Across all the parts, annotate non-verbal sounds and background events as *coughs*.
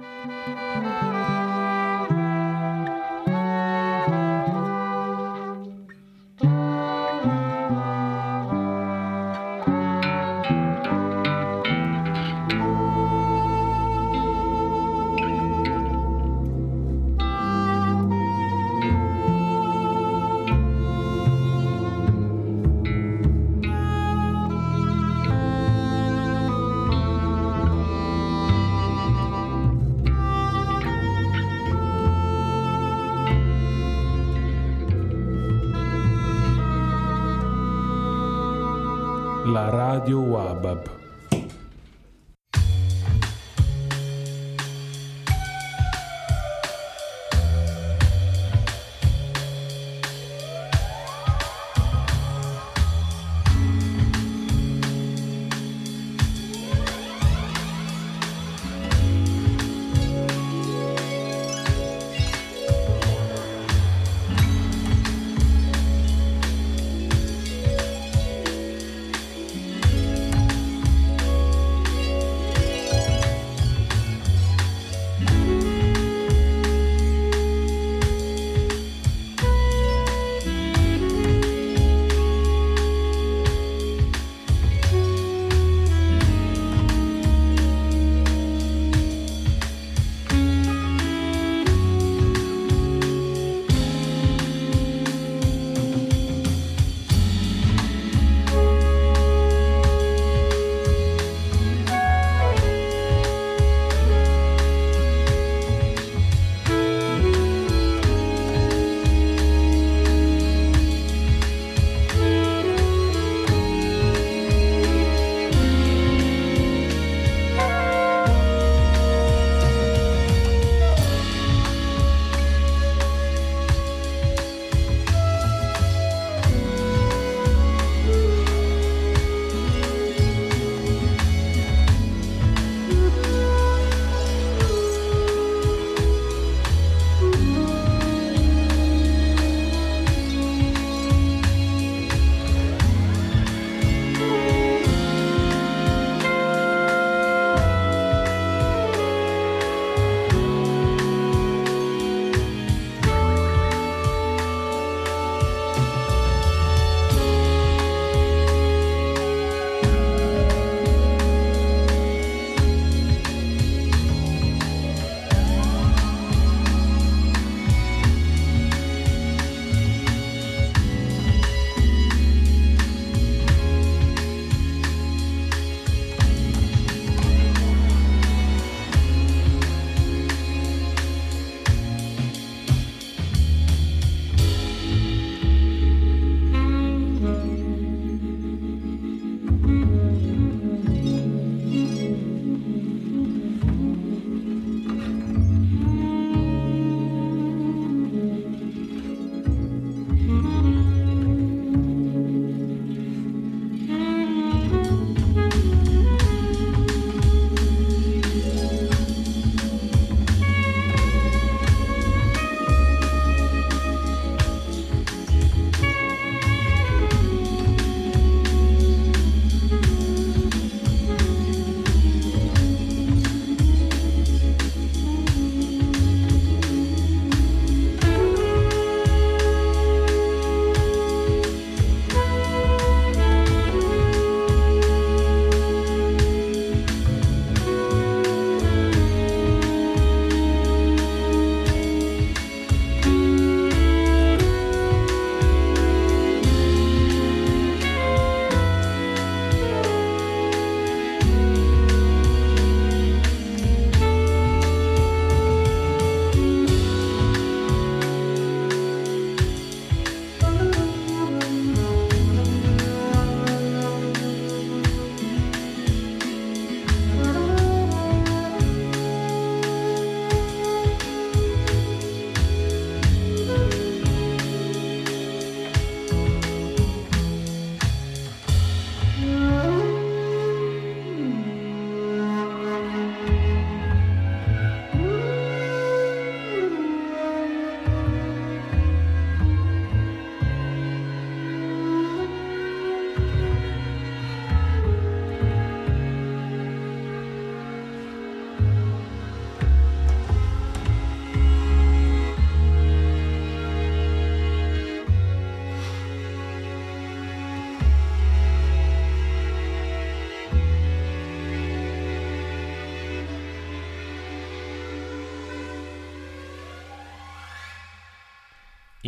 La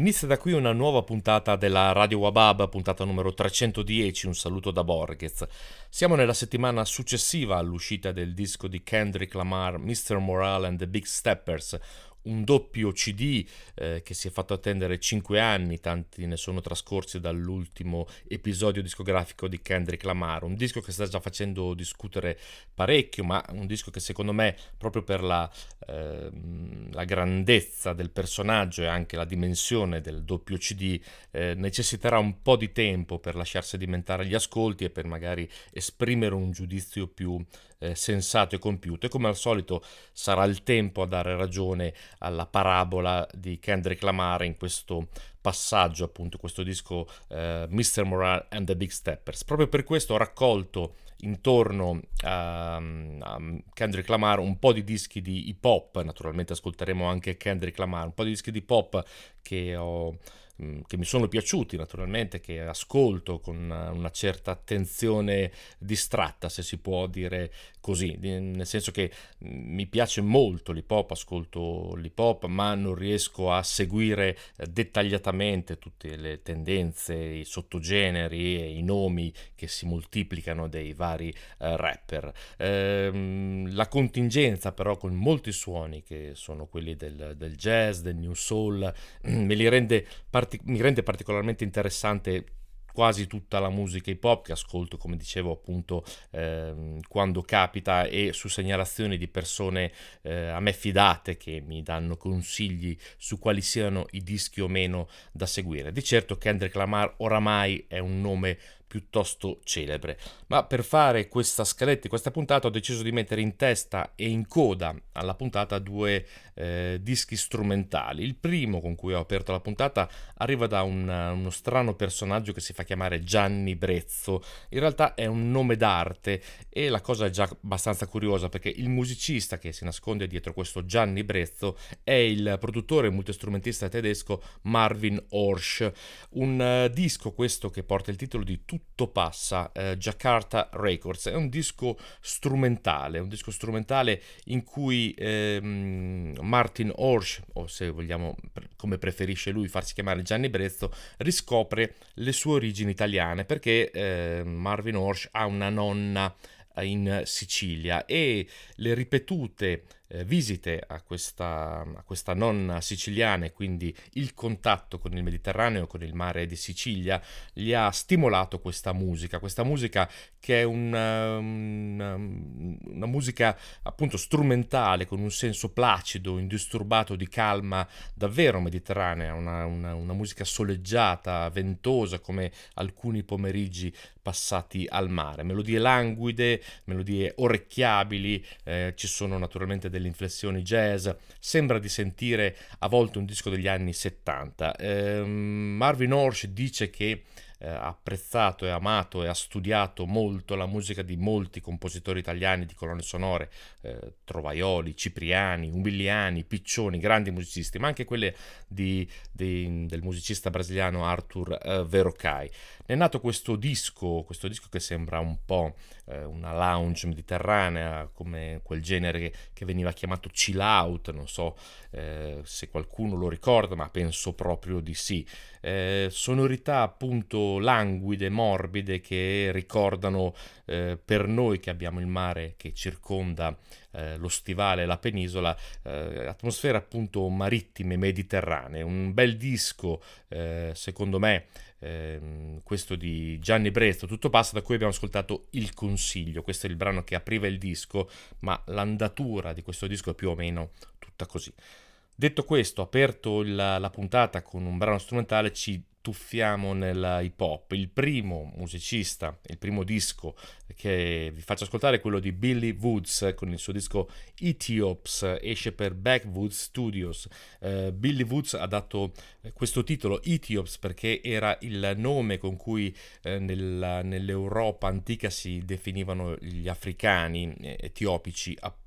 Inizia da qui una nuova puntata della Radio Wabab, puntata numero 310, un saluto da Borges. Siamo nella settimana successiva all'uscita del disco di Kendrick Lamar, Mr. Morale and the Big Steppers, un doppio CD eh, che si è fatto attendere 5 anni, tanti ne sono trascorsi dall'ultimo episodio discografico di Kendrick Lamar, un disco che sta già facendo discutere parecchio, ma un disco che secondo me proprio per la, eh, la grandezza del personaggio e anche la dimensione del doppio CD eh, necessiterà un po' di tempo per lasciarsi sedimentare gli ascolti e per magari esprimere un giudizio più eh, sensato e compiuto e come al solito sarà il tempo a dare ragione alla parabola di Kendrick Lamar in questo passaggio, appunto, questo disco eh, Mr. Morale and the Big Steppers. Proprio per questo ho raccolto intorno a, a, Kendrick Lamar un po' di dischi di hip hop, naturalmente ascolteremo anche Kendrick Lamar, un po' di dischi di hip hop che ho che mi sono piaciuti naturalmente, che ascolto con una certa attenzione distratta, se si può dire così, nel senso che mm, mi piace molto l'hip hop, ascolto l'hip hop, ma non riesco a seguire eh, dettagliatamente tutte le tendenze, i sottogeneri e i nomi che si moltiplicano dei vari uh, rapper. Ehm, la contingenza però con molti suoni che sono quelli del, del jazz, del new soul, *clears throat* me li rende partic- mi rende particolarmente interessante quasi tutta la musica hip hop che ascolto, come dicevo appunto, eh, quando capita e su segnalazioni di persone eh, a me fidate che mi danno consigli su quali siano i dischi o meno da seguire. Di certo Kendrick Lamar oramai è un nome piuttosto celebre. Ma per fare questa scaletta, questa puntata, ho deciso di mettere in testa e in coda alla puntata due eh, dischi strumentali. Il primo con cui ho aperto la puntata arriva da un, uno strano personaggio che si fa chiamare Gianni Brezzo. In realtà è un nome d'arte e la cosa è già abbastanza curiosa perché il musicista che si nasconde dietro questo Gianni Brezzo è il produttore e multistrumentista tedesco Marvin Orsch. Un uh, disco questo che porta il titolo di Tutto passa, eh, Jakarta Records, è un disco strumentale, un disco strumentale in cui ehm, Martin Orsch, o se vogliamo come preferisce lui farsi chiamare Gianni Brezzo, riscopre le sue origini italiane perché eh, Marvin Orsch ha una nonna in Sicilia e le ripetute eh, visite a questa, a questa, nonna siciliana e quindi il contatto con il Mediterraneo, con il mare di Sicilia, gli ha stimolato questa musica, questa musica che è una, una, una musica appunto strumentale con un senso placido, indisturbato di calma davvero mediterranea, una, una musica soleggiata, ventosa come alcuni pomeriggi passati al mare, melodie languide, melodie orecchiabili, eh, ci sono naturalmente delle inflessioni jazz, sembra di sentire a volte un disco degli anni 70. Eh, Marvin Orsch dice che eh, ha apprezzato e amato e ha studiato molto la musica di molti compositori italiani di colonne sonore, eh, Trovaioli, Cipriani, Umbiliani, Piccioni, grandi musicisti, ma anche quelle di, di, del musicista brasiliano Arthur eh, Verocai. È nato questo disco, questo disco che sembra un po' eh, una lounge mediterranea, come quel genere che, che, veniva chiamato chill out, non so eh, se qualcuno lo ricorda, ma penso proprio di sì. Eh, sonorità appunto languide, morbide, che ricordano eh, per noi che abbiamo il mare che circonda eh, lo stivale la penisola, eh, atmosfere appunto marittime, mediterranee. Un bel disco, secondo me, ehm, questo di Gianni Brezzo, Tutto passa, da cui abbiamo ascoltato Il Consiglio. Questo è il brano che apriva il disco, ma l'andatura di questo disco è più o meno tutta così. Detto questo, aperto la, la puntata con un brano strumentale, ci tuffiamo nella hip hop. Il primo musicista, il primo disco che vi faccio ascoltare è quello di Billy Woods con il suo disco Ethiops, esce per Backwoods Studios. Uh, Billy Woods ha dato eh, questo titolo Ethiops perché era il nome con cui eh, nella, nell'Europa antica si definivano gli africani eh, etiopici appunto.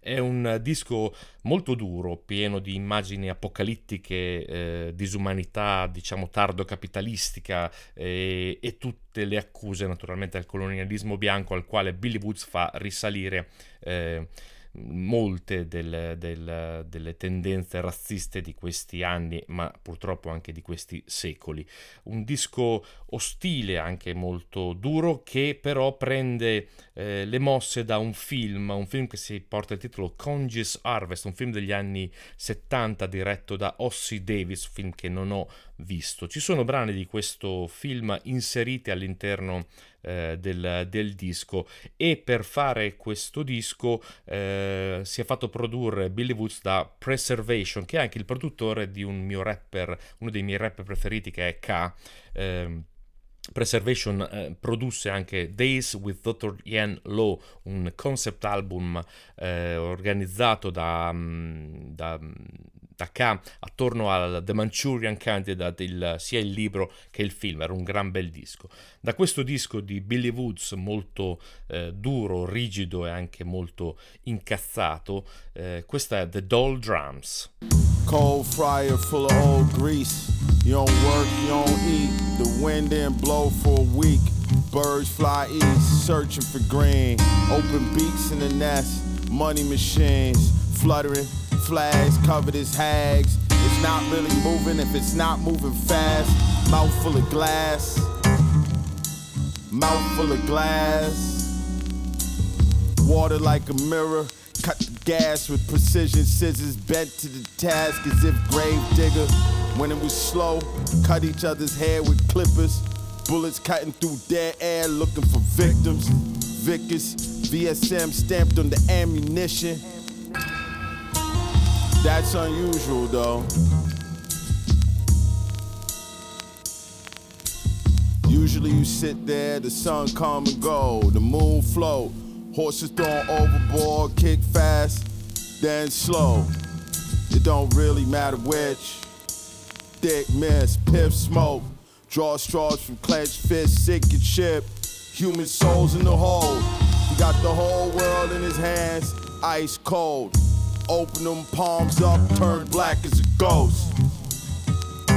È un disco molto duro, pieno di immagini apocalittiche, eh, disumanità, diciamo tardo capitalistica eh, e tutte le accuse naturalmente al colonialismo bianco al quale Billy Woods fa risalire eh, molte del, del, delle tendenze razziste di questi anni, ma purtroppo anche di questi secoli. Un disco ostile, anche molto duro, che però prende eh, le mosse da un film, un film che si porta il titolo Conge's Harvest, un film degli anni 70 diretto da Ossie Davis, film che non ho visto. Ci sono brani di questo film inseriti all'interno eh, del, del, disco e per fare questo disco eh, si è fatto produrre Billy Woods da Preservation che è anche il produttore di un mio rapper, uno dei miei rapper preferiti che è K. Preservation eh, produsse anche Days with Dr. Ian Lowe, un concept album eh, organizzato da, mm, da, da K attorno al The Manchurian Candidate, il, sia il libro che il film, era un gran bel disco. Da questo disco di Billy Woods, molto eh, duro, rigido e anche molto incazzato, eh, questa è The Doll Drums. Cold fryer full of old grease. You don't work, you don't eat. The wind didn't blow for a week. Birds fly east, searching for green. Open beaks in the nest. Money machines fluttering. Flags covered as hags. It's not really moving if it's not moving fast. Mouth full of glass. Mouth full of glass. Water like a mirror. Cut the gas with precision scissors bent to the task as if grave digger. When it was slow, cut each other's hair with clippers. Bullets cutting through dead air looking for victims. Vickers, VSM stamped on the ammunition. That's unusual though. Usually you sit there, the sun come and go, the moon float. Horses thrown overboard, kick fast, then slow. It don't really matter which. Thick mist, piff smoke. Draw straws from clenched fists, sick and chip. Human souls in the hole. He got the whole world in his hands, ice cold. Open them palms up, turn black as a ghost.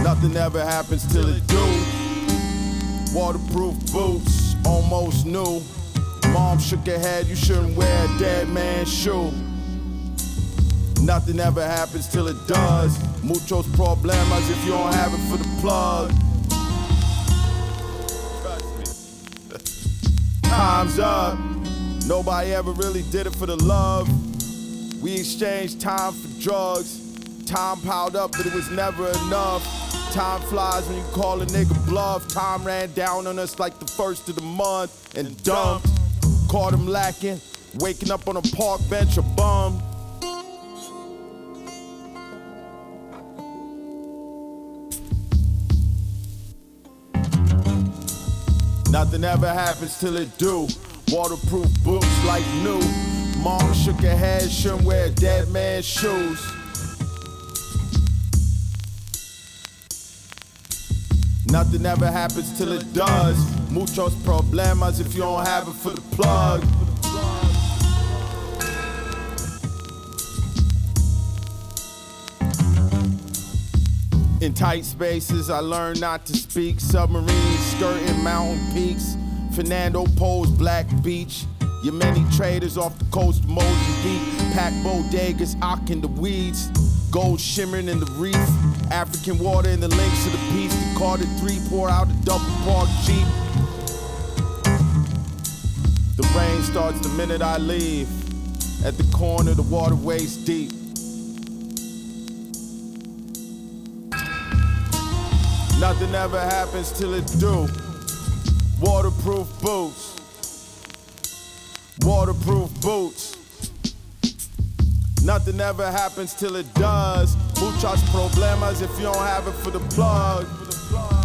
Nothing ever happens till it do. Waterproof boots, almost new. Mom shook her head, you shouldn't wear a dead man's shoe. Nothing ever happens till it does. Muchos problemas if you don't have it for the plug. *laughs* Time's up. Nobody ever really did it for the love. We exchanged time for drugs. Time piled up, but it was never enough. Time flies when you call a nigga bluff. Time ran down on us like the first of the month and dumped. Caught him lacking, waking up on a park bench a bum. Nothing ever happens till it do. Waterproof boots like new. Mom shook her head, shouldn't wear dead man's shoes. Nothing ever happens till it does. Muchos problemas if you don't have it for the plug. In tight spaces, I learned not to speak. Submarines skirting mountain peaks. Fernando Po's Black Beach. Your many traders off the coast of Mozambique. Pack bodegas, ocking the weeds. Gold shimmering in the reef. African water in the links of the piece. The Carter 3 pour out a double park Jeep. The rain starts the minute I leave. At the corner, the water waist deep. Nothing ever happens till it do. Waterproof boots. Waterproof boots. Nothing ever happens till it does. Muchas problemas if you don't have it for the plug.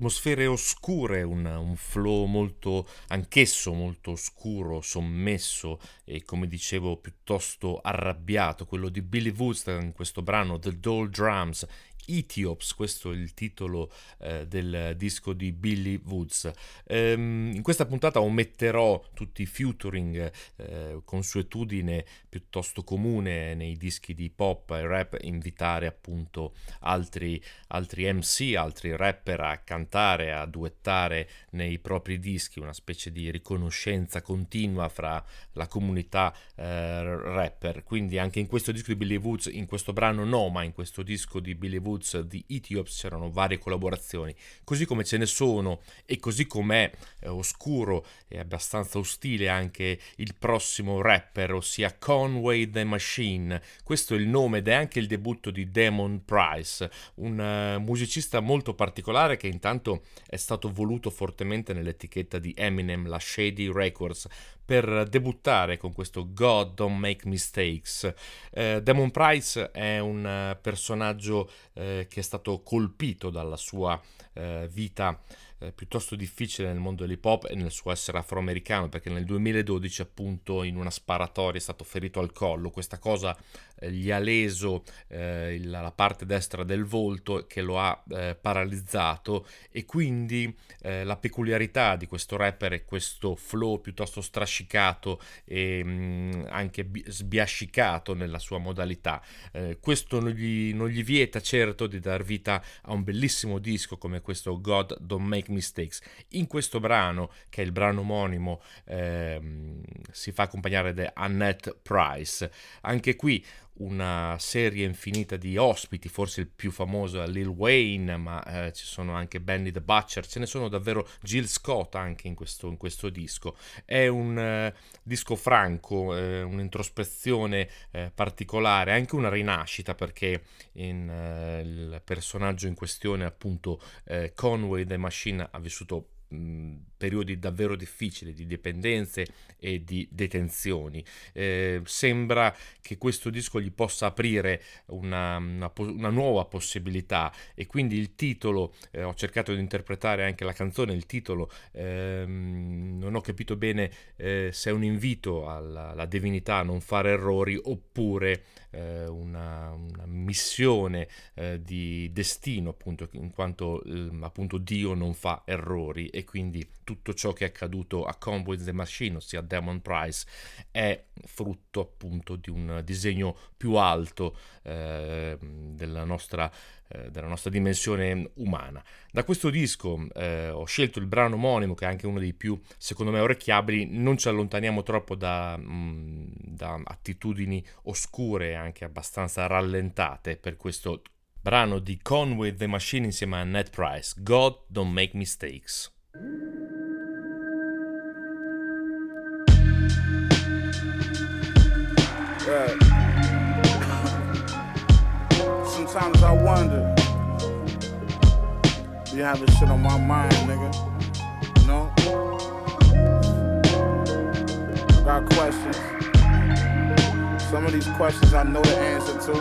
Atmosfere oscure, un, un, flow molto, anch'esso molto oscuro, sommesso e come dicevo piuttosto arrabbiato, quello di Billy Woods in questo brano The Doll Drums, Ethiops, questo è il titolo eh, del disco di Billy Woods. Ehm, in questa puntata ometterò tutti i featuring, eh, consuetudine piuttosto comune nei dischi di pop e rap, invitare appunto altri, altri MC, altri rapper a cantare, a duettare nei propri dischi, una specie di riconoscenza continua fra la comunità eh, rapper. Quindi anche in questo disco di Billy Woods, in questo brano no, ma in questo disco di Billy Woods di Ethiops c'erano varie collaborazioni, così come ce ne sono e così com'è eh, oscuro e abbastanza ostile anche il prossimo rapper, ossia Conway the Machine. Questo è il nome ed è anche il debutto di Damon Price, un uh, musicista molto particolare che intanto è stato voluto fortemente nell'etichetta di Eminem, la Shady Records, per debuttare con questo God Don't Make Mistakes. Eh, Damon Price è un uh, personaggio eh, che è stato colpito dalla sua eh, vita eh, piuttosto difficile nel mondo dell'hip hop e nel suo essere afroamericano perché nel 2012 appunto in una sparatoria è stato ferito al collo questa cosa eh, gli ha leso eh, la parte destra del volto che lo ha eh, paralizzato e quindi eh, la peculiarità di questo rapper è questo flow piuttosto strascicato e mh, mm, anche bi- sbiascicato nella sua modalità eh, questo non gli, non gli vieta certo di dar vita a un bellissimo disco come questo God Don't Make Mistakes. In questo brano, che è il brano omonimo, ehm, si fa accompagnare da Annette Price. Anche qui una serie infinita di ospiti, forse il più famoso è Lil Wayne, ma eh, ci sono anche Benny the Butcher, ce ne sono davvero Jill Scott anche in questo, in questo disco. È un eh, disco franco, eh, un'introspezione eh, particolare, anche una rinascita perché in, eh, il personaggio in questione, appunto eh, Conway the Machine, ha vissuto periodi davvero difficili di dipendenze e di detenzioni. Eh, sembra che questo disco gli possa aprire una, una, una nuova possibilità e quindi il titolo, eh, ho cercato di interpretare anche la canzone, il titolo, ehm, non ho capito bene eh, se è un invito alla, alla, divinità a non fare errori oppure eh, una, una, missione eh, di destino appunto in quanto appunto Dio non fa errori e quindi tutto ciò che è accaduto a Convoy the Machine, ossia Demon Price, è frutto appunto di un disegno più alto eh, della, nostra, eh, della, nostra, dimensione umana. Da questo disco eh, ho scelto il brano omonimo, che è anche uno dei più, secondo me, orecchiabili. Non ci allontaniamo troppo da, mh, mm, da attitudini oscure anche abbastanza rallentate per questo brano di Conway the Machine insieme a Ned Price, God Don't Make Mistakes. Right. *laughs* Sometimes I wonder. You have having shit on my mind, nigga. You know? I got questions. Some of these questions I know the answer to.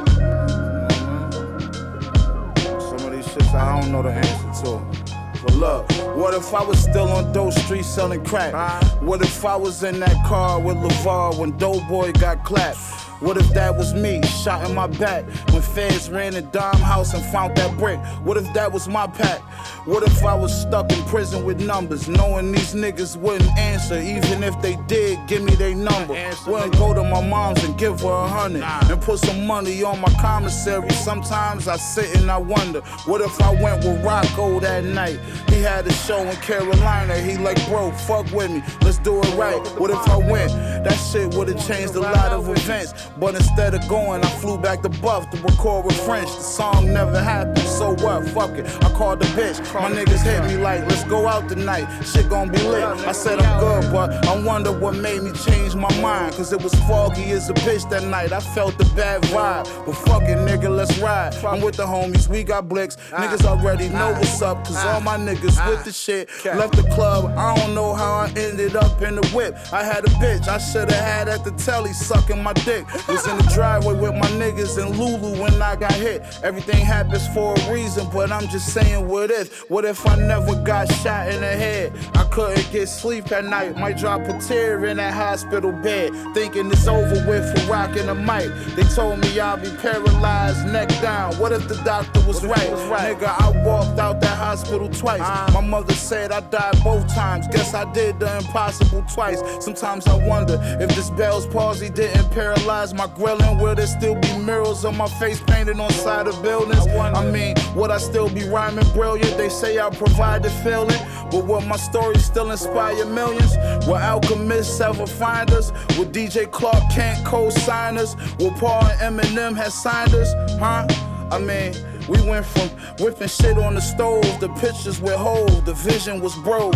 Mm-hmm. Some of these shits I don't know the answer to. But look, what if I was still on Doe Street selling crack? What if I was in that car with LeVar when Doughboy got clapped? What if that was me, shot in my back when feds ran the dime house and found that brick? What if that was my pack? What if I was stuck in prison with numbers, knowing these niggas wouldn't answer, even if they did give me their number? Wouldn't go to my mom's and give her a hundred and put some money on my commissary. Sometimes I sit and I wonder, what if I went with Rocco that night? He had a show in Carolina. He like, bro, fuck with me, let's do it right. What if I went? That shit would've changed a lot of events. But instead of going, I flew back to Buff to record with French. The song never happened, so what? Fuck it. I called the bitch. My niggas hit me like, let's go out tonight. Shit gon' be lit. I said I'm good, but I wonder what made me change my mind. Cause it was foggy as a bitch that night. I felt the bad vibe. But fuck it, nigga, let's ride. I'm with the homies, we got blicks. Niggas already know what's up, cause all my niggas with the shit. Left the club, I don't know how I ended up in the whip. I had a bitch, I should've had at the telly sucking my dick. Was in the driveway with my niggas and Lulu when I got hit. Everything happens for a reason, but I'm just saying what if. What if I never got shot in the head? I couldn't get sleep at night. Might drop a tear in that hospital bed. Thinking it's over with for rocking the mic. They told me I'll be paralyzed, neck down. What if the doctor was right? was right? Nigga, I walked out that hospital twice. Uh, my mother said I died both times. Guess I did the impossible twice. Sometimes I wonder if this Bell's palsy didn't paralyze my grilling. Will there still be murals of my face painted on side of buildings? I, I mean, would I still be rhyming brilliant? They say I provide the feeling. But will my story still inspire millions? Will alchemists ever find us? Will DJ Clark can't co-sign us? Will Paul and Eminem have signed us? Huh? I mean, we went from whipping shit on the stove, the pictures with holes, the vision was bros.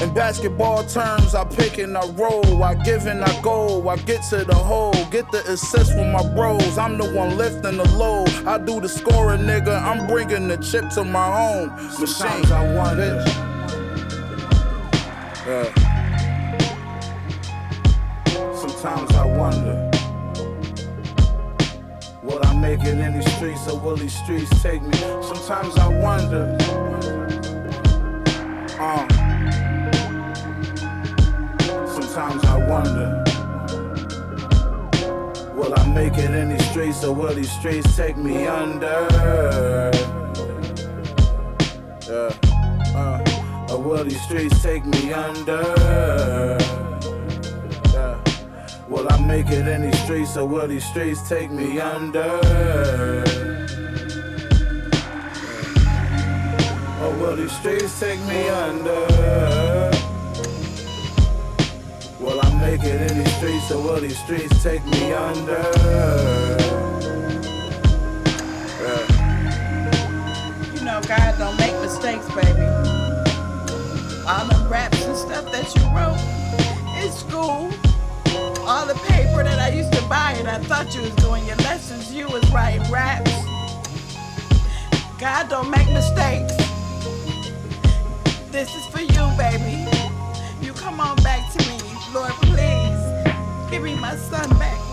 In basketball terms, I pick and I roll, I give and I go, I get to the hole, get the assist from my bros. I'm the one lifting the load, I do the scoring, nigga. I'm bringing the chip to my home. Machine, I want it. Yeah. Sometimes I wonder I make it these streets or will these streets take me? Sometimes I wonder uh. Sometimes I wonder Will I make it these streets or will these streets take me under? Yeah. Or will these streets take me under? Will I make it in these streets or will these streets take me under? Or will these streets take me under? Will I make it in these streets or will these streets take me under? Yeah. You know, God don't make mistakes, baby all the raps and stuff that you wrote in school, all the paper that I used to buy, and I thought you was doing your lessons, you was writing raps. God don't make mistakes. This is for you, baby. You come on back to me, Lord, please. Give me my son back.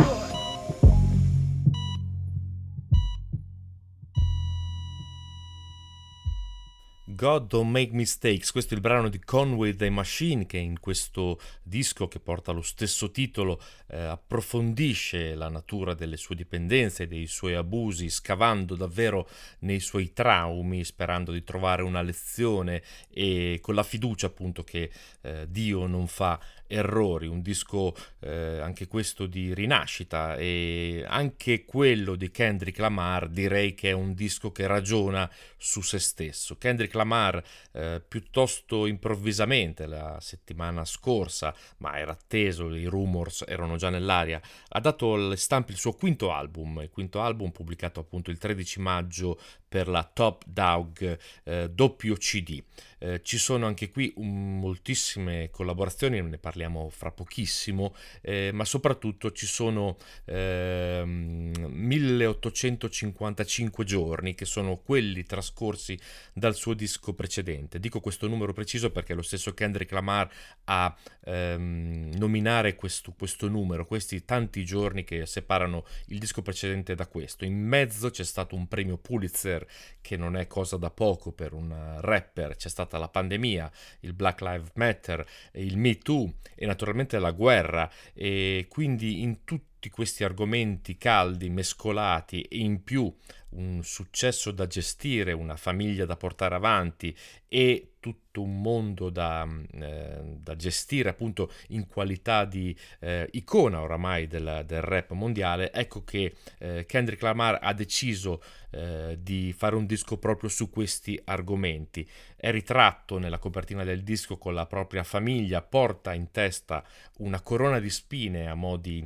God Don't Make Mistakes, questo è il brano di Conway the Machine che in questo disco che porta lo stesso titolo eh, approfondisce la natura delle sue dipendenze, dei suoi abusi, scavando davvero nei suoi traumi, sperando di trovare una lezione e con la fiducia appunto che eh, Dio non fa errori, un disco eh, anche questo di rinascita e anche quello di Kendrick Lamar direi che è un disco che ragiona su se stesso. Kendrick Lamar eh, piuttosto improvvisamente la settimana scorsa, ma era atteso, i rumors erano già nell'aria, ha dato alle stampe il suo quinto album, il quinto album pubblicato appunto il 13 maggio per la Top Dog eh, doppio CD. Eh, ci sono anche qui un, moltissime collaborazioni, ne parliamo fra pochissimo, eh, ma soprattutto ci sono 1855 ehm, giorni che sono quelli trascorsi dal suo disco precedente. Dico questo numero preciso perché lo stesso Kendrick Lamar ha ehm, nominare questo, questo numero, questi tanti giorni che separano il disco precedente da questo. In mezzo c'è stato un premio Pulitzer che non è cosa da poco per un rapper, c'è stata la pandemia, il Black Lives Matter, il Me Too e naturalmente la guerra. E quindi in tutti questi argomenti caldi, mescolati e in più un successo da gestire, una famiglia da portare avanti e tutto un mondo da, eh, da gestire appunto in qualità di eh, icona oramai del, del, rap mondiale, ecco che eh, Kendrick Lamar ha deciso eh, di fare un disco proprio su questi argomenti. È ritratto nella copertina del disco con la propria famiglia, porta in testa una corona di spine a mo' di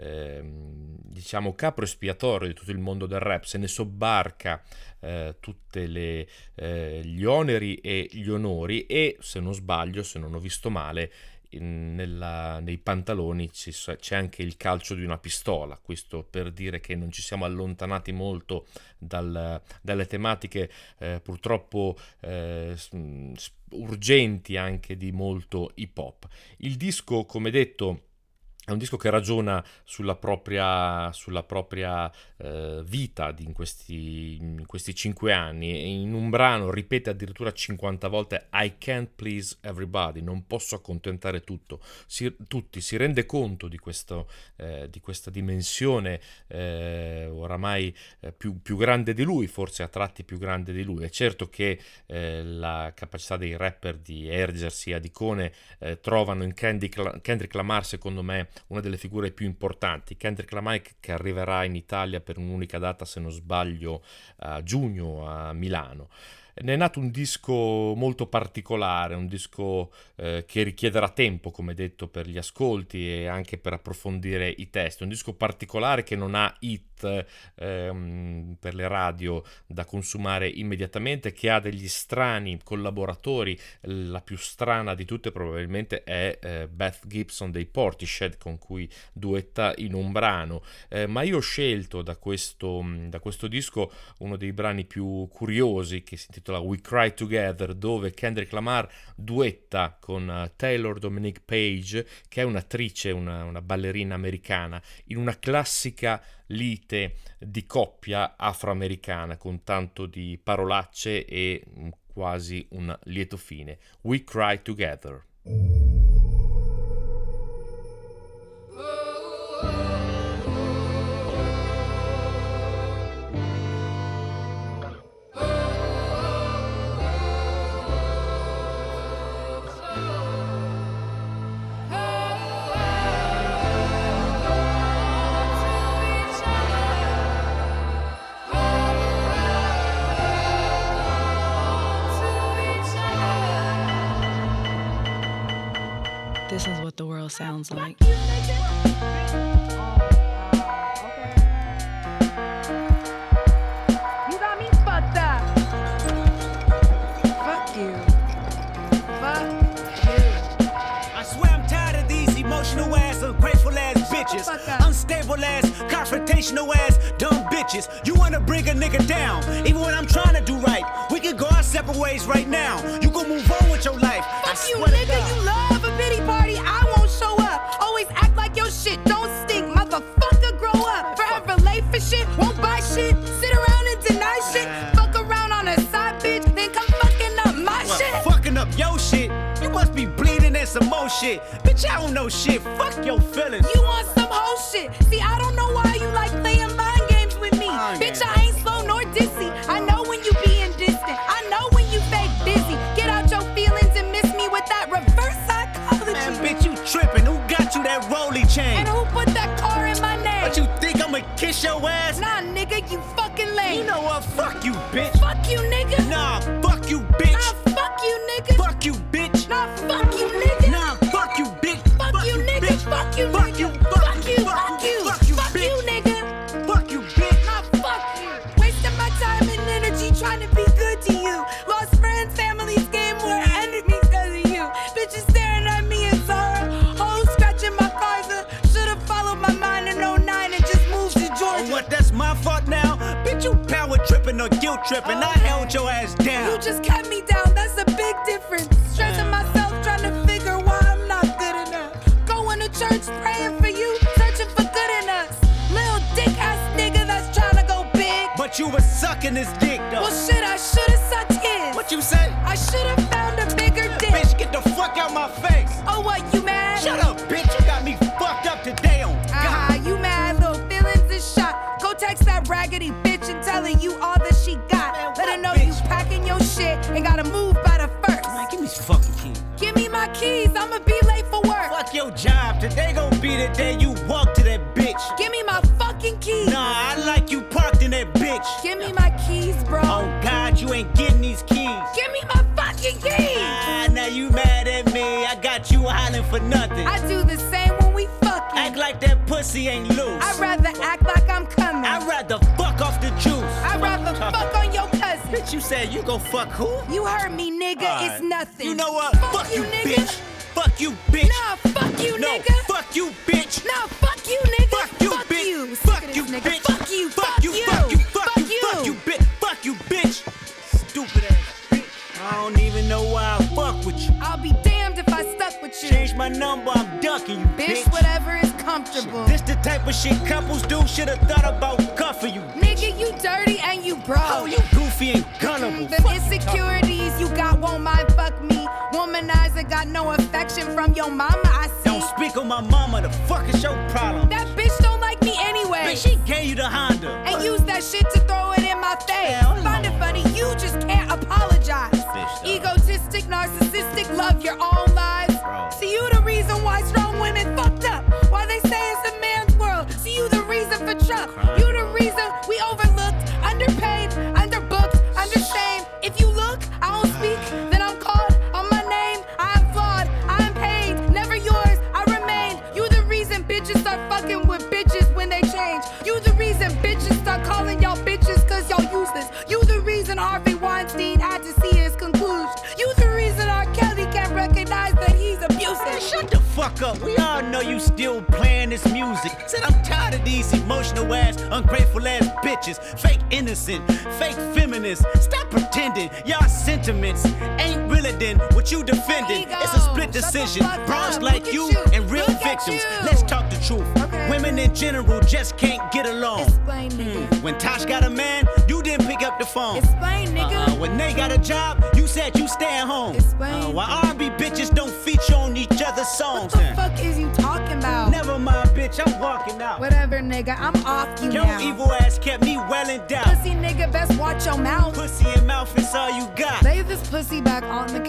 Ehm, diciamo capro espiatorio di tutto il mondo del rap, se ne sobbarca eh, tutti eh, gli oneri e gli onori e se non sbaglio, se non ho visto male, in, nella, nei pantaloni ci, c'è anche il calcio di una pistola, questo per dire che non ci siamo allontanati molto dal, dalle tematiche eh, purtroppo eh, urgenti anche di molto hip hop. Il disco, come detto, è un disco che ragiona sulla propria, sulla propria eh, vita in questi, in questi cinque anni. In un brano ripete addirittura 50 volte I can't please everybody, non posso accontentare tutto. Si, tutti, si rende conto di, questo, eh, di questa dimensione eh, oramai eh, più, più, grande di lui, forse a tratti più grande di lui. È certo che eh, la capacità dei rapper di ergersi ad icone eh, trovano in Kendrick Lamar, secondo me, una delle figure più importanti. Kendrick Lamar che arriverà in Italia per un'unica data, se non sbaglio, a giugno a Milano ne è nato un disco molto particolare, un disco eh, che richiederà tempo, come detto, per gli ascolti e anche per approfondire i testi. Un disco particolare che non ha hit ehm, per le radio da consumare immediatamente, che ha degli strani collaboratori. La più strana di tutte probabilmente è eh, Beth Gibson dei Portishead, con cui duetta in un brano. Eh, ma io ho scelto da questo, da questo disco uno dei brani più curiosi che si intitola We Cry Together, dove Kendrick Lamar duetta con uh, Taylor Dominique Page, che è un'attrice, una, una ballerina americana, in una classica lite di coppia afroamericana con tanto di parolacce e mm, quasi un lieto fine. We Cry Together. Sounds like. That. Fuck you. I swear I'm tired of these emotional ass, ungrateful ass bitches. Unstable ass, confrontational ass, dumb bitches. You wanna bring a nigga down, even when I'm trying to do right. We can go our separate ways right now. You can move on with your life. Fuck I you, nigga, you love a pity party. I and shit. Bitch, I don't know shit. Fuck your feelings. You want some whole shit. See, I don't know why you like playing mind games with me. Mind Bitch, I ain't slow nor dizzy. I know when you being distant. I know when you fake busy. Get out your feelings and miss me with that reverse psychology. Man, bitch, you tripping. Who got you that rolly chain? And who put that car in my name? But you think I'ma kiss your ass? Nah, nigga, you fucking lame. You know what? Fuck you, tripping. I held your ass down. You just bitch. Give me my keys, bro. Oh God, you ain't getting these keys. Give me my fucking keys. Ah, now you mad at me. I got you hollering for nothing. I do the same when we fucking. Act like that pussy ain't loose. I'd rather act like I'm coming. I'd rather fuck off the juice. I'd rather fuck on your cousin. Bitch, you said you gon' fuck who? You heard me, nigga. Alright. It's nothing. You know what? Fuck, you, nigga. bitch. Fuck you, bitch. Nah, fuck you, no, nigga. fuck you, bitch. Nah, fuck you, nigga. Fuck you, fuck bitch. You. Fuck you, nigga. bitch. Fuck you. Fuck you. Fuck don't even know why I fuck with you. I'll be damned if I stuck with you. Change my number. I'm ducking you, bitch, bitch. whatever is comfortable. This the type of shit couples do. Should've thought about cuffing you. Nigga, you dirty and you broke. Oh, you goofy and gullible. Them Fuck insecurities you got won't mind fuck me. Womanizer got no affection from your mama, I see. Don't speak on my mama. The fuck is your problem? That bitch don't like me anyway. Bitch, she gave you the Honda. and use that shit to throw it in my face. Hell no. Find it funny, you just can't apologize. Egotistic, narcissistic, love your own lives. Bro. See you the reason why strong women fucked up. Why they say it's a man's world. See you the reason for Trump. You the reason we overlooked, fuck up. We all know you still playing this music. Said I'm tired of these emotional ass, ungrateful ass bitches. Fake innocent, fake feminists. Stop pretending. Y'all sentiments ain't realer than what you defending. Ego, It's a split decision. up. like you you. and real Look victims. you. Let's talk the truth. Women in general just can't get along. Explain, nigga. When Tosh got a man, you didn't pick up the phone. Explain, nigga. Uh-uh. When they got a job, you said you staying home. Explain. Uh, why R&B bitches don't feature on each other's songs. What the fuck is you talking about? Never mind, bitch, I'm walking out. Whatever, nigga. I'm off you Your now. evil ass kept me well in doubt. Pussy nigga, best watch your mouth. Pussy and mouth is all you got. Lay this pussy back on the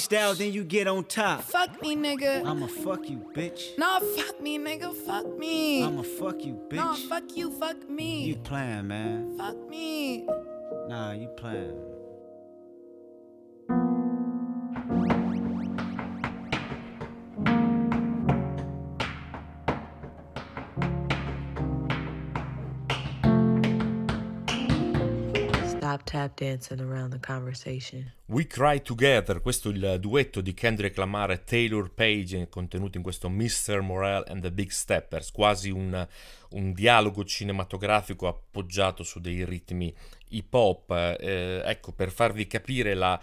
couch. Doggy style, then you get on top. Fuck me, nigga. I'ma fuck you, bitch. Nah, fuck me, nigga. Fuck me. I'ma fuck you, bitch. Nah, fuck you. Fuck me. You playing, man. Fuck me. Nah, you playing. Stop tap dancing around the conversation. We Cry Together, questo è il duetto di Kendrick Lamar e Taylor Page contenuto in questo Mr. Morale and the Big Steppers, quasi un, un dialogo cinematografico appoggiato su dei ritmi hip hop. Eh, ecco, per farvi capire la,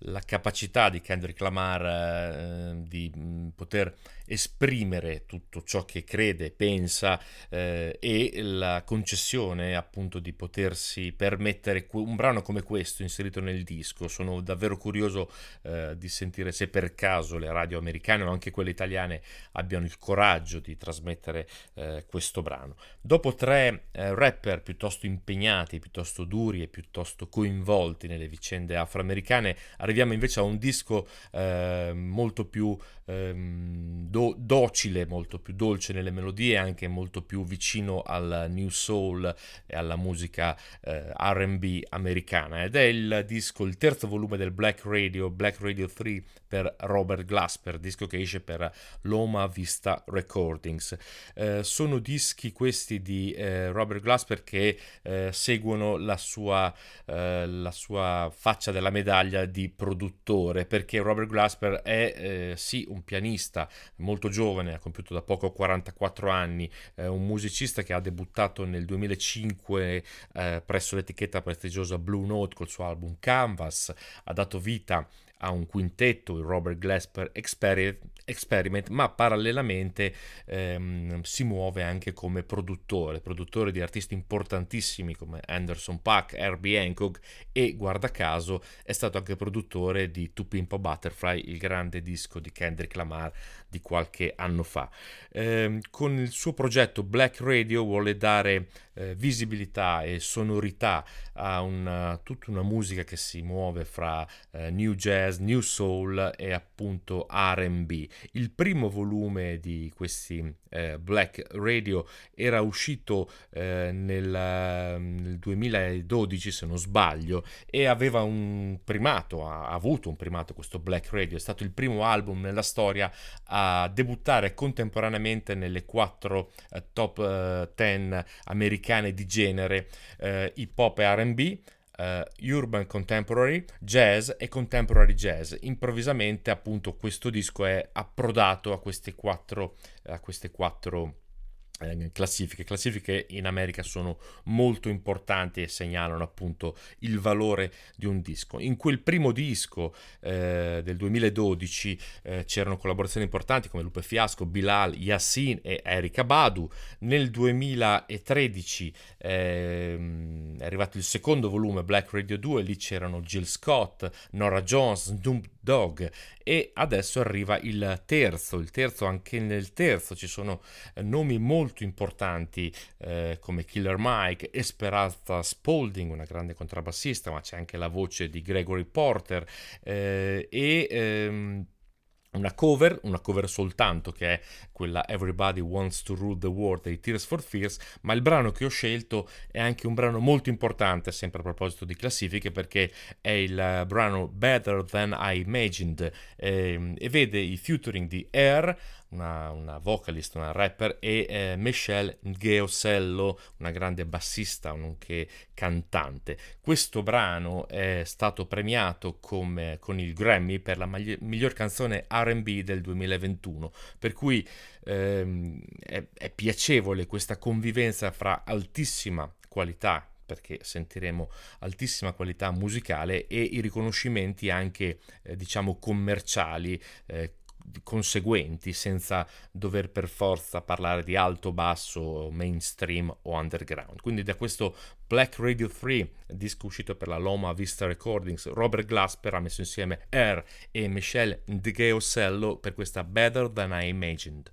la capacità di Kendrick Lamar eh, di mh, poter esprimere tutto ciò che crede, pensa eh, e la concessione appunto di potersi permettere un brano come questo inserito nel disco. Sono davvero curioso eh, di sentire se per caso le radio americane o anche quelle italiane abbiano il coraggio di trasmettere eh, questo brano. Dopo tre eh, rapper piuttosto impegnati, piuttosto duri e piuttosto coinvolti nelle vicende afroamericane, arriviamo invece a un disco eh, molto più ehm, do- docile, molto più dolce nelle melodie, anche molto più vicino al new soul e alla musica eh, RB americana. Ed è il disco, il terzo volume del Black Radio, Black Radio 3 per Robert Glasper, disco che esce per Loma Vista Recordings. Eh, sono dischi questi di eh, Robert Glasper che eh, seguono la sua, eh, la sua faccia della medaglia di produttore, perché Robert Glasper è eh, sì un pianista molto giovane, ha compiuto da poco 44 anni, un musicista che ha debuttato nel 2005 eh, presso l'etichetta prestigiosa Blue Note col suo album Canvas, ha dato vita a un quintetto, il Robert Glasper Experi- Experiment, ma parallelamente ehm, si muove anche come produttore, produttore di artisti importantissimi come Anderson Paak, Herbie Hancock e guarda caso è stato anche produttore di To Pimp a Butterfly, il grande disco di Kendrick Lamar di qualche anno fa. Ehm, con il suo progetto Black Radio vuole dare eh, visibilità e sonorità a una, tutta una musica che si muove fra eh, new jazz, new soul e appunto RB. Il primo volume di questi eh, Black Radio era uscito eh, nel, nel 2012 se non sbaglio e aveva un primato, ha, ha avuto un primato questo Black Radio, è stato il primo album nella storia a debuttare contemporaneamente nelle quattro eh, top 10 americane di genere eh, hip hop e RB. Uh, urban contemporary, jazz e contemporary jazz. Improvvisamente, appunto, questo disco è approdato a queste quattro, a queste quattro eh, classifiche. Classifiche in America sono molto importanti e segnalano appunto il valore di un disco. In quel primo disco eh, del 2012 eh, c'erano collaborazioni importanti come Lupe Fiasco, Bilal, Yassin e Erika Badu. Nel 2013 eh, è arrivato il secondo volume Black Radio 2, lì c'erano Jill Scott, Nora Jones, Snoop Dogg e adesso arriva il terzo. Il terzo, anche nel terzo ci sono eh, nomi molto importanti eh, come Killer Mike, Esperanza Spalding, una grande contrabbassista, ma c'è anche la voce di Gregory Porter eh, e ehm, una cover, una cover soltanto che è quella Everybody Wants to Rule the World dei Tears for Fears, ma il brano che ho scelto è anche un brano molto importante, sempre a proposito di classifiche, perché è il brano Better Than I Imagined eh, e vede i featuring di Air, una, una vocalist, una rapper, e eh, Michelle Ngeosello, una grande bassista, nonché cantante. Questo brano è stato premiato come, con il Grammy per la magli- miglior canzone RB del 2021, per cui ehm, è, è piacevole questa convivenza fra altissima qualità perché sentiremo altissima qualità musicale e i riconoscimenti anche eh, diciamo commerciali eh, conseguenti senza dover per forza parlare di alto, basso, mainstream o underground. Quindi da questo Black Radio 3, disco uscito per la Loma Vista Recordings, Robert Glasper ha messo insieme Air e Michelle Ndgeosello per questa Better Than I Imagined.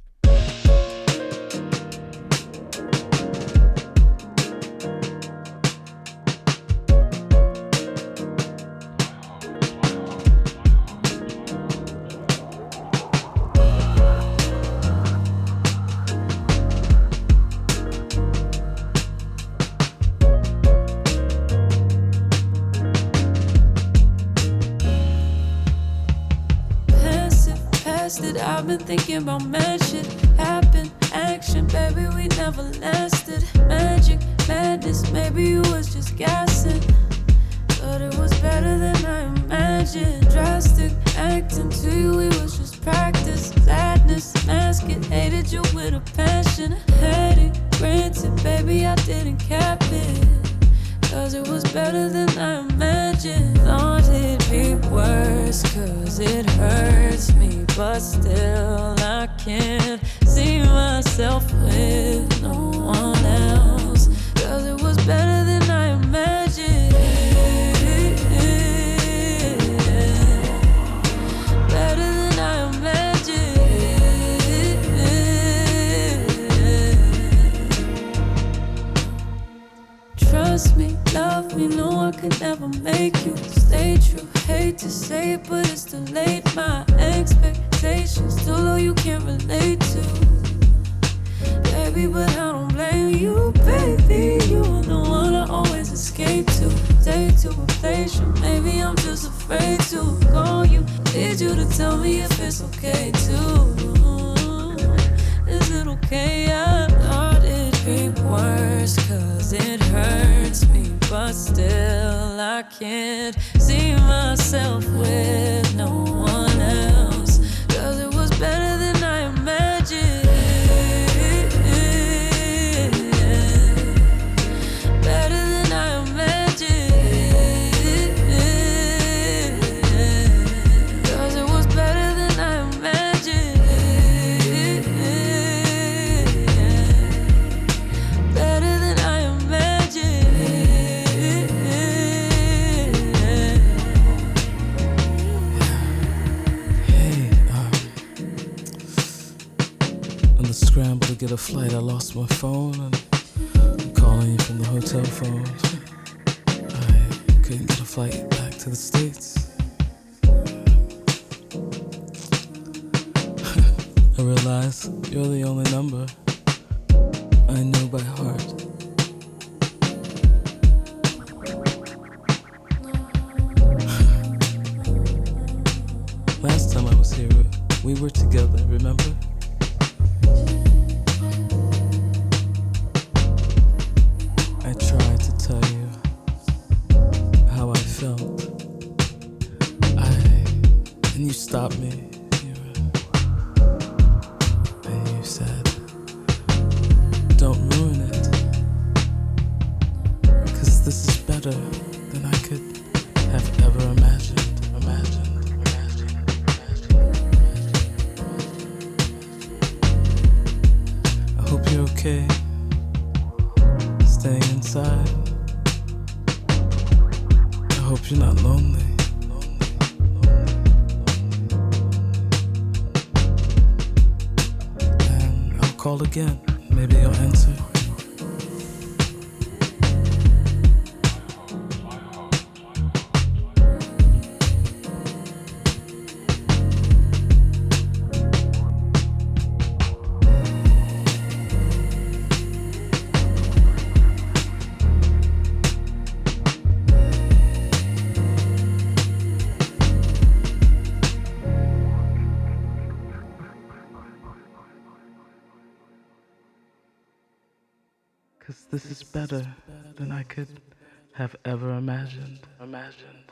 But still I can't see myself with no a flight, I lost my phone and I'm calling you from the hotel phone. I couldn't get a flight back to the States. *laughs* I realize you're the only number better than I could have ever imagined. Imagined.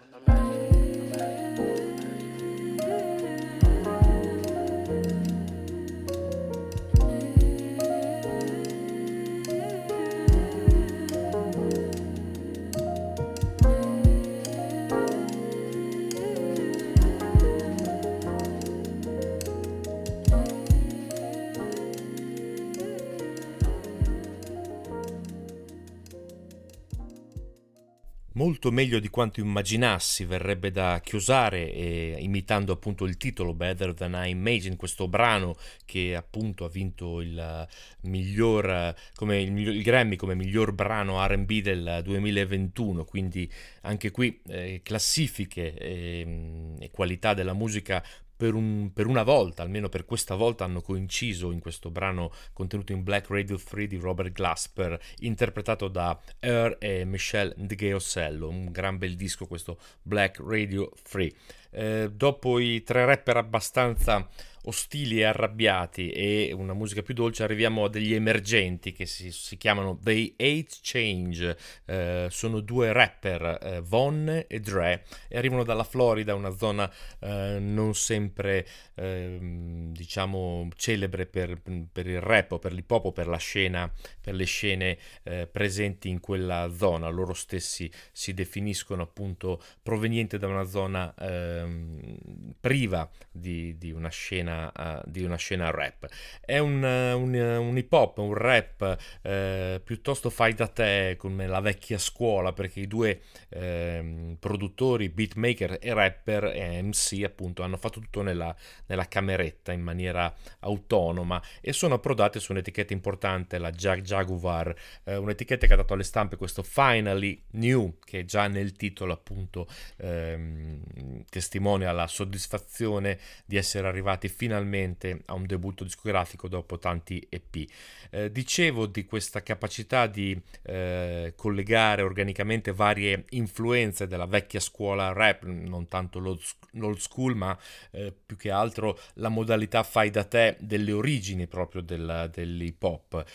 Molto meglio di quanto immaginassi, verrebbe da chiusare eh, imitando appunto il titolo Better Than I Imagine, questo brano che appunto ha vinto il miglior, come il, il Grammy come miglior brano RB del 2021, quindi anche qui eh, classifiche e, e qualità della musica per, un, per, una volta, almeno per questa volta, hanno coinciso in questo brano contenuto in Black Radio 3 di Robert Glasper, interpretato da Er e Michelle Ndgeosello. Un gran bel disco questo Black Radio 3. Eh, dopo i tre rapper abbastanza ostili e arrabbiati e una musica più dolce arriviamo a degli emergenti che si, si chiamano The Eight Change eh, sono due rapper eh, Von e Dre e arrivano dalla Florida una zona eh, non sempre ehm, diciamo celebre per, per, il rap o per l'hip hop o per la scena per le scene eh, presenti in quella zona. Loro stessi si definiscono appunto provenienti da una zona ehm, priva di, di una scena uh, di una scena rap. È un, uh, un, un hip hop, un rap uh, piuttosto fai da te come la vecchia scuola perché i due ehm, produttori, beatmaker e rapper e MC appunto hanno fatto tutto nella, nella cameretta in maniera autonoma e sono approdati su un'etichetta importante, la Jag Jaguar, un'etichetta che ha dato alle stampe questo Finally New che già nel titolo appunto ehm, testimonia la soddisfazione di essere arrivati finalmente finalmente a un debutto discografico dopo tanti EP. Eh, dicevo di questa capacità di eh, collegare organicamente varie influenze della vecchia scuola rap, non tanto l'old school, ma eh, più che altro la modalità fai da te delle origini proprio del, dell'hip hop.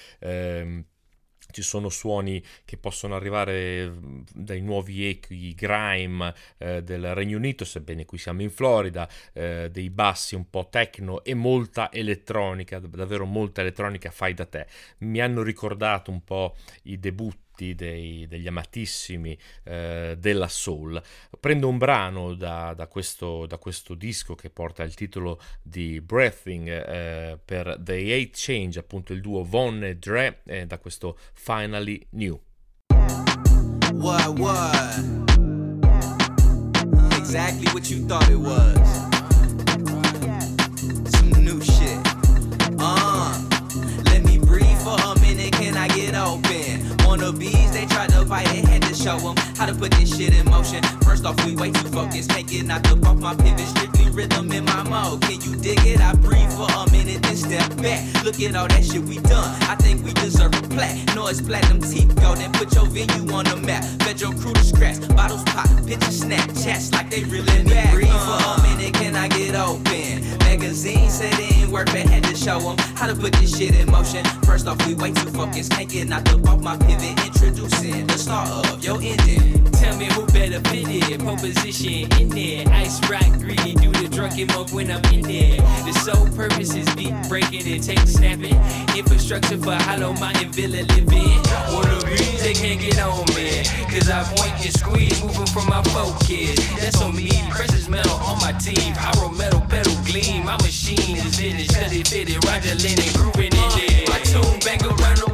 Ci sono suoni che possono arrivare dai nuovi echi grime eh, del Regno Unito, sebbene qui siamo in Florida, eh, dei bassi un po' techno e molta elettronica, davvero molta elettronica fai da te. Mi hanno ricordato un po' i debutti dei, degli amatissimi eh, della soul. Prendo un brano da, da, questo, da, questo, disco che porta il titolo di Breathing eh, per The Eight Change, appunto il duo Von e Dre, eh, da questo Finally New. What, what? Exactly what you thought it was. Some new shit. Uh, let me breathe for a minute, can I get open? Wannabes, they tried to fight it, show them how to put this shit in motion. First off, we way too focused, can't get knocked up off my pivot, strictly rhythm in my mode. Can you dig it? I breathe for a minute, then step back. Look at all that shit we done, I think we deserve a plaque. Noise platinum teeth go, then put your venue on the map. Fed your crew to scratch, bottles pop, pictures snap, chats like they really back. Breathe for a uh-huh. minute, can I get open? Magazine said it ain't worth it, had to show them how to put this shit in motion. First off, we way too focused, can't get knocked up off my pivot. Introducing the start of your ending. Tell me who better fit it. Pole position in there. Ice rock greedy. Do the drunken monk when I'm in there. The sole purpose is beat breaking and take snapping. Infrastructure for hollow mountain villa living. Wanna breeze, they can't get on me. Cause I point and squeeze, moving from my focus. That's on me. Precious metal on my teeth. Pyro metal pedal gleam. My machine is in it. Study fitted. Roger Lennon grooving in there. My tune bang around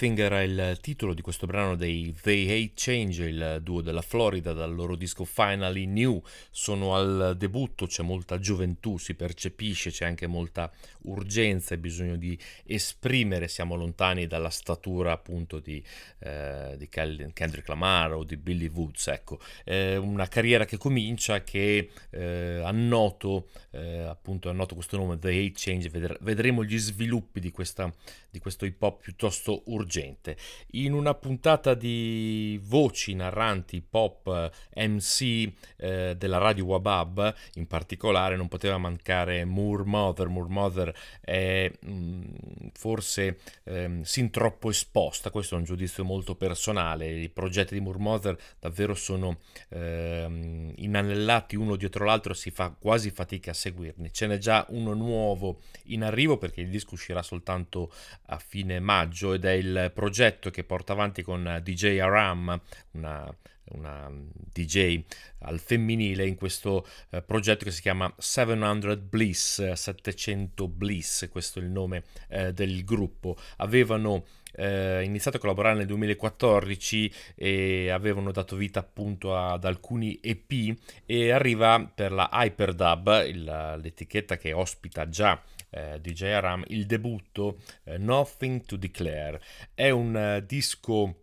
Breathing era il titolo di questo brano dei They Hate Change, il duo della Florida, dal loro disco Finally New. Sono al debutto, c'è molta gioventù, si percepisce, c'è anche molta urgenza e bisogno di esprimere. Siamo lontani dalla statura appunto di, eh, di Kendrick Lamar o di Billy Woods. Ecco, è una carriera che comincia, che eh, annoto, eh, appunto annoto questo nome, The Hate Change, vedre- vedremo gli sviluppi di, questa, di questo hip hop piuttosto urgente. In una puntata di voci narranti pop MC eh, della radio Wabab, in particolare, non poteva mancare Moore Mother. Moore Mother è mh, forse ehm, sin troppo esposta, questo è un giudizio molto personale. I progetti di Moore Mother davvero sono ehm, inanellati uno dietro l'altro, si fa quasi fatica a seguirli. Ce n'è già uno nuovo in arrivo perché il disco uscirà soltanto a fine maggio ed è il progetto che porta avanti con DJ Aram, una, una DJ al femminile in questo eh, progetto che si chiama 700 Bliss, 700 Bliss, questo è il nome eh, del gruppo. Avevano eh, iniziato a collaborare nel 2014 e avevano dato vita appunto ad alcuni EP e arriva per la Hyperdub, il, l'etichetta che ospita già eh, DJ Aram, il debutto eh, Nothing to Declare. È un eh, disco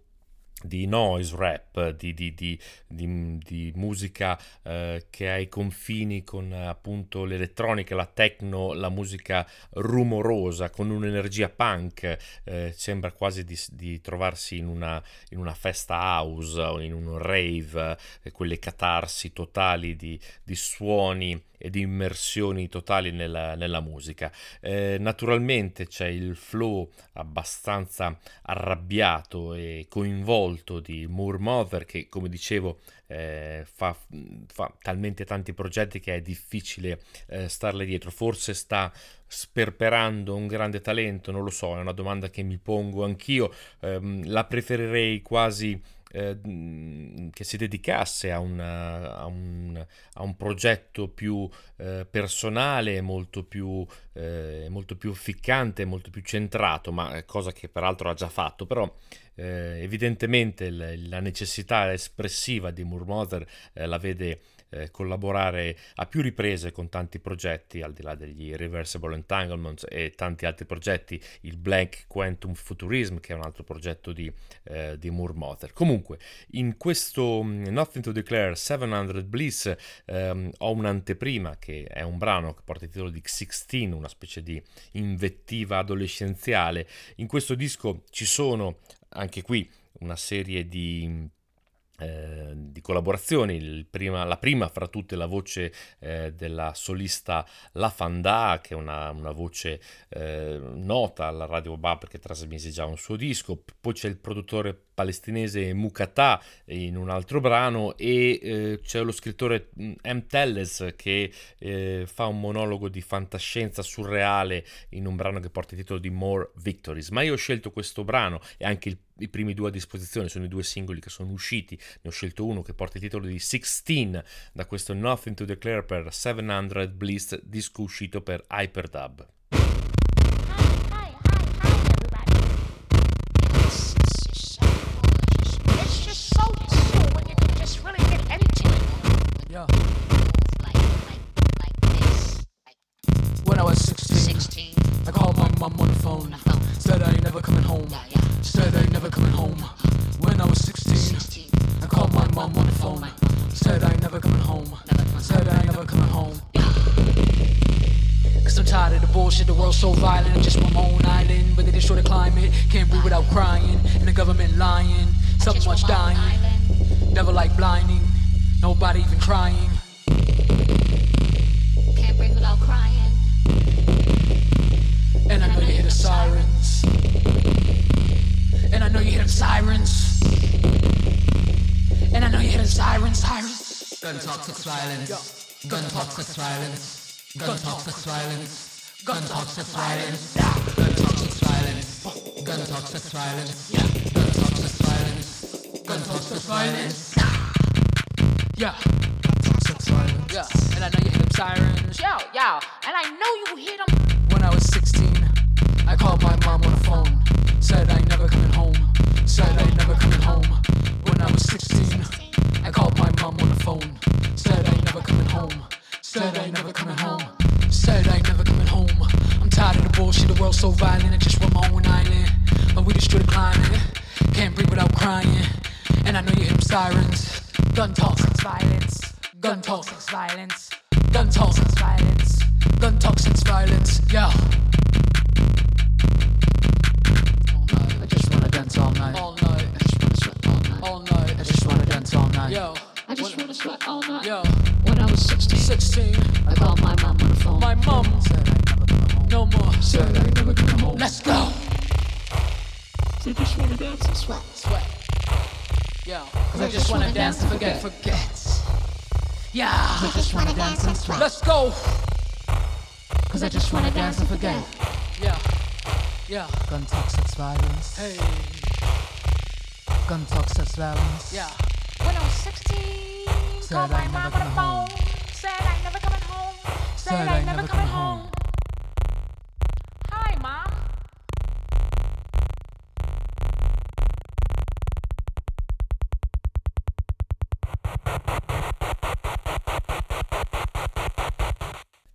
di noise rap, di, di, di, di musica eh, che ha i confini con eh, appunto l'elettronica, la techno, la musica rumorosa, con un'energia punk, eh, sembra quasi di, trovarsi in una, in una, festa house o in un rave, eh, quelle catarsi totali di, suoni e di immersioni totali nella, nella musica. Eh, naturalmente c'è il flow abbastanza arrabbiato e coinvolto di Moore Mother che come dicevo eh, fa, fa, talmente tanti progetti che è difficile eh, starle dietro. Forse sta sperperando un grande talento, non lo so, è una domanda che mi pongo anch'io. Eh, la preferirei quasi eh, che si dedicasse a, una, a, un, a un, progetto più eh, personale, molto più, eh, molto più ficcante, molto più centrato, ma cosa che peraltro ha già fatto, però eh, evidentemente l- la necessità espressiva di Murmother eh, la vede eh, collaborare a più riprese con tanti progetti, al di là degli Reversible Entanglements e tanti altri progetti, il Blank Quantum Futurism, che è un altro progetto di, eh, di Moore Mother. Comunque, in questo mm, Nothing to Declare 700 Bliss ehm, ho un'anteprima che è un brano che porta il titolo di X16, una specie di invettiva adolescenziale. In questo disco ci sono anche qui una serie di eh, di collaborazioni, prima, la prima fra tutte la voce eh, della solista La Fanda, che è una, una voce eh, nota alla Radio Bab perché trasmise già un suo disco, poi c'è il produttore palestinese Mukata in un altro brano e eh, c'è lo scrittore M. Mm, Telles che eh, fa un monologo di fantascienza surreale in un brano che porta il titolo di More Victories. Ma io ho scelto questo brano e anche il i primi due a disposizione sono i due singoli che sono usciti, ne ho scelto uno che porta il titolo di 16 da questo Nothing to Declare per 700 Bliss, disco uscito per Hyperdub. Gun talk, sex violence. Gun talk, sex violence. Gun talk, sex violence. Gun talk, sex violence. Gun talk, sex violence. Gun talk, sex violence. Yeah. Sex violence. Yeah. And I know you hear them sirens. Yo, yo. And I know you hear them. When I was 16, I called my mom on the phone. Said I ain't never coming home. Said I ain't never coming home. When I was 16, I called my mom on the phone. Said I ain't never coming home. Said I ain't never coming home. Said I ain't never coming home. I'm tired of the bullshit. The world's so violent. I just want my own island. But we destroy the climate. Can't breathe without crying. And I know you hear them sirens. Gun talk, sex violence. Gun talk, sex violence. Gun talk, sex violence. Gun talk, sex violence. Yeah. I just wanna dance all night. All night. I just wanna sweat all night. All night. I just wanna dance all night. Yo. I just wanna sweat all night. Yo. When I was 16, 16. I called my mom on the phone. My mom said I never coming home. No more. Said I never coming home. Let's go. I just wanna dance and sweat. Sweat. Yo. Cause I just wanna dance and forget. Forget. Yeah. I just wanna dance and sweat. Let's go. Cause I just wanna dance and forget. Yeah. Yeah. Gun talk, sex violence. Hey. Gun talk, sex violence. Yeah. When I was 16, Said called I my mom never on the phone. Said I never coming home. Said I ain't never coming home. Hi, mom.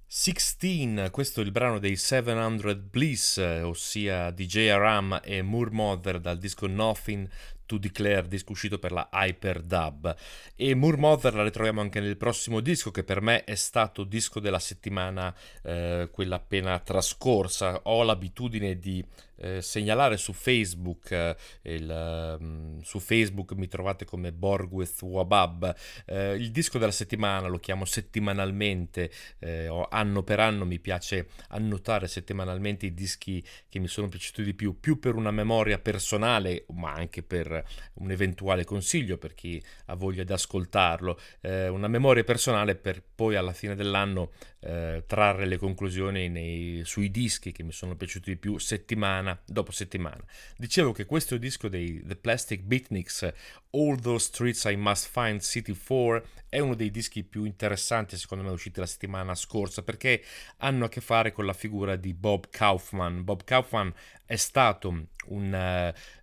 Sixteen, questo è il brano dei 700 Bliss, ossia DJ Aram e Moore Mother dal disco Nothing to Declare, disco uscito per la Hyperdub. E Moore Mother la ritroviamo anche nel prossimo disco, che per me è stato disco della settimana, eh, quella appena trascorsa. Ho l'abitudine di eh, segnalare su Facebook, eh, il, um, su Facebook mi trovate come Borgwith Wabab, eh, il disco della settimana, lo chiamo settimanalmente, eh, anno per anno mi piace annotare settimanalmente i dischi che mi sono piaciuti di più, più per una memoria personale, ma anche per un eventuale consiglio per chi ha voglia di ascoltarlo, una memoria personale per poi alla fine dell'anno trarre le conclusioni nei, sui dischi che mi sono piaciuti di più settimana dopo settimana. Dicevo che questo disco dei The Plastic Beatniks, All Those Streets I Must Find City 4, è uno dei dischi più interessanti secondo me usciti la settimana scorsa perché hanno a che fare con la figura di Bob Kaufman. Bob Kaufman è stato un,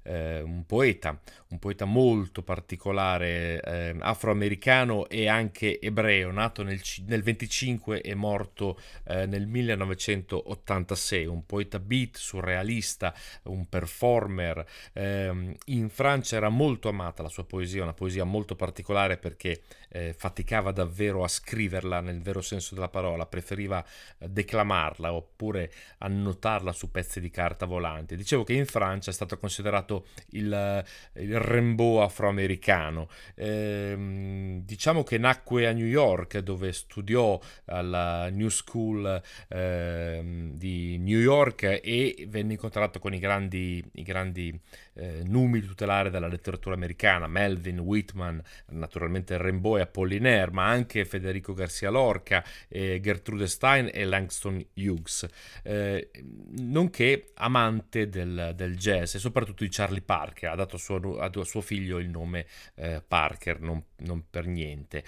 eh, un poeta, un poeta molto particolare, eh, afroamericano e anche ebreo, nato nel, nel 25 e morto eh, nel 1986, un poeta beat, surrealista, un performer. Ehm, in Francia era molto amata la sua poesia, una poesia molto particolare perché eh, faticava davvero a scriverla nel vero senso della parola, preferiva eh, declamarla oppure annotarla su pezzi di carta volante. Dicevo che in Francia è stato considerato il, il Rimbaud afroamericano. Eh, diciamo che nacque a New York dove studiò alla New School eh, di New York e venne incontrato con i grandi, i grandi eh, numi tutelari della letteratura americana, Melvin Whitman, naturalmente Rimbaud e Apollinaire, ma anche Federico Garcia Lorca, eh, Gertrude Stein e Langston Hughes, eh, nonché amante del, del, jazz e soprattutto di Charlie Parker, ha dato a suo, a suo figlio il nome eh, Parker, non, non, per niente.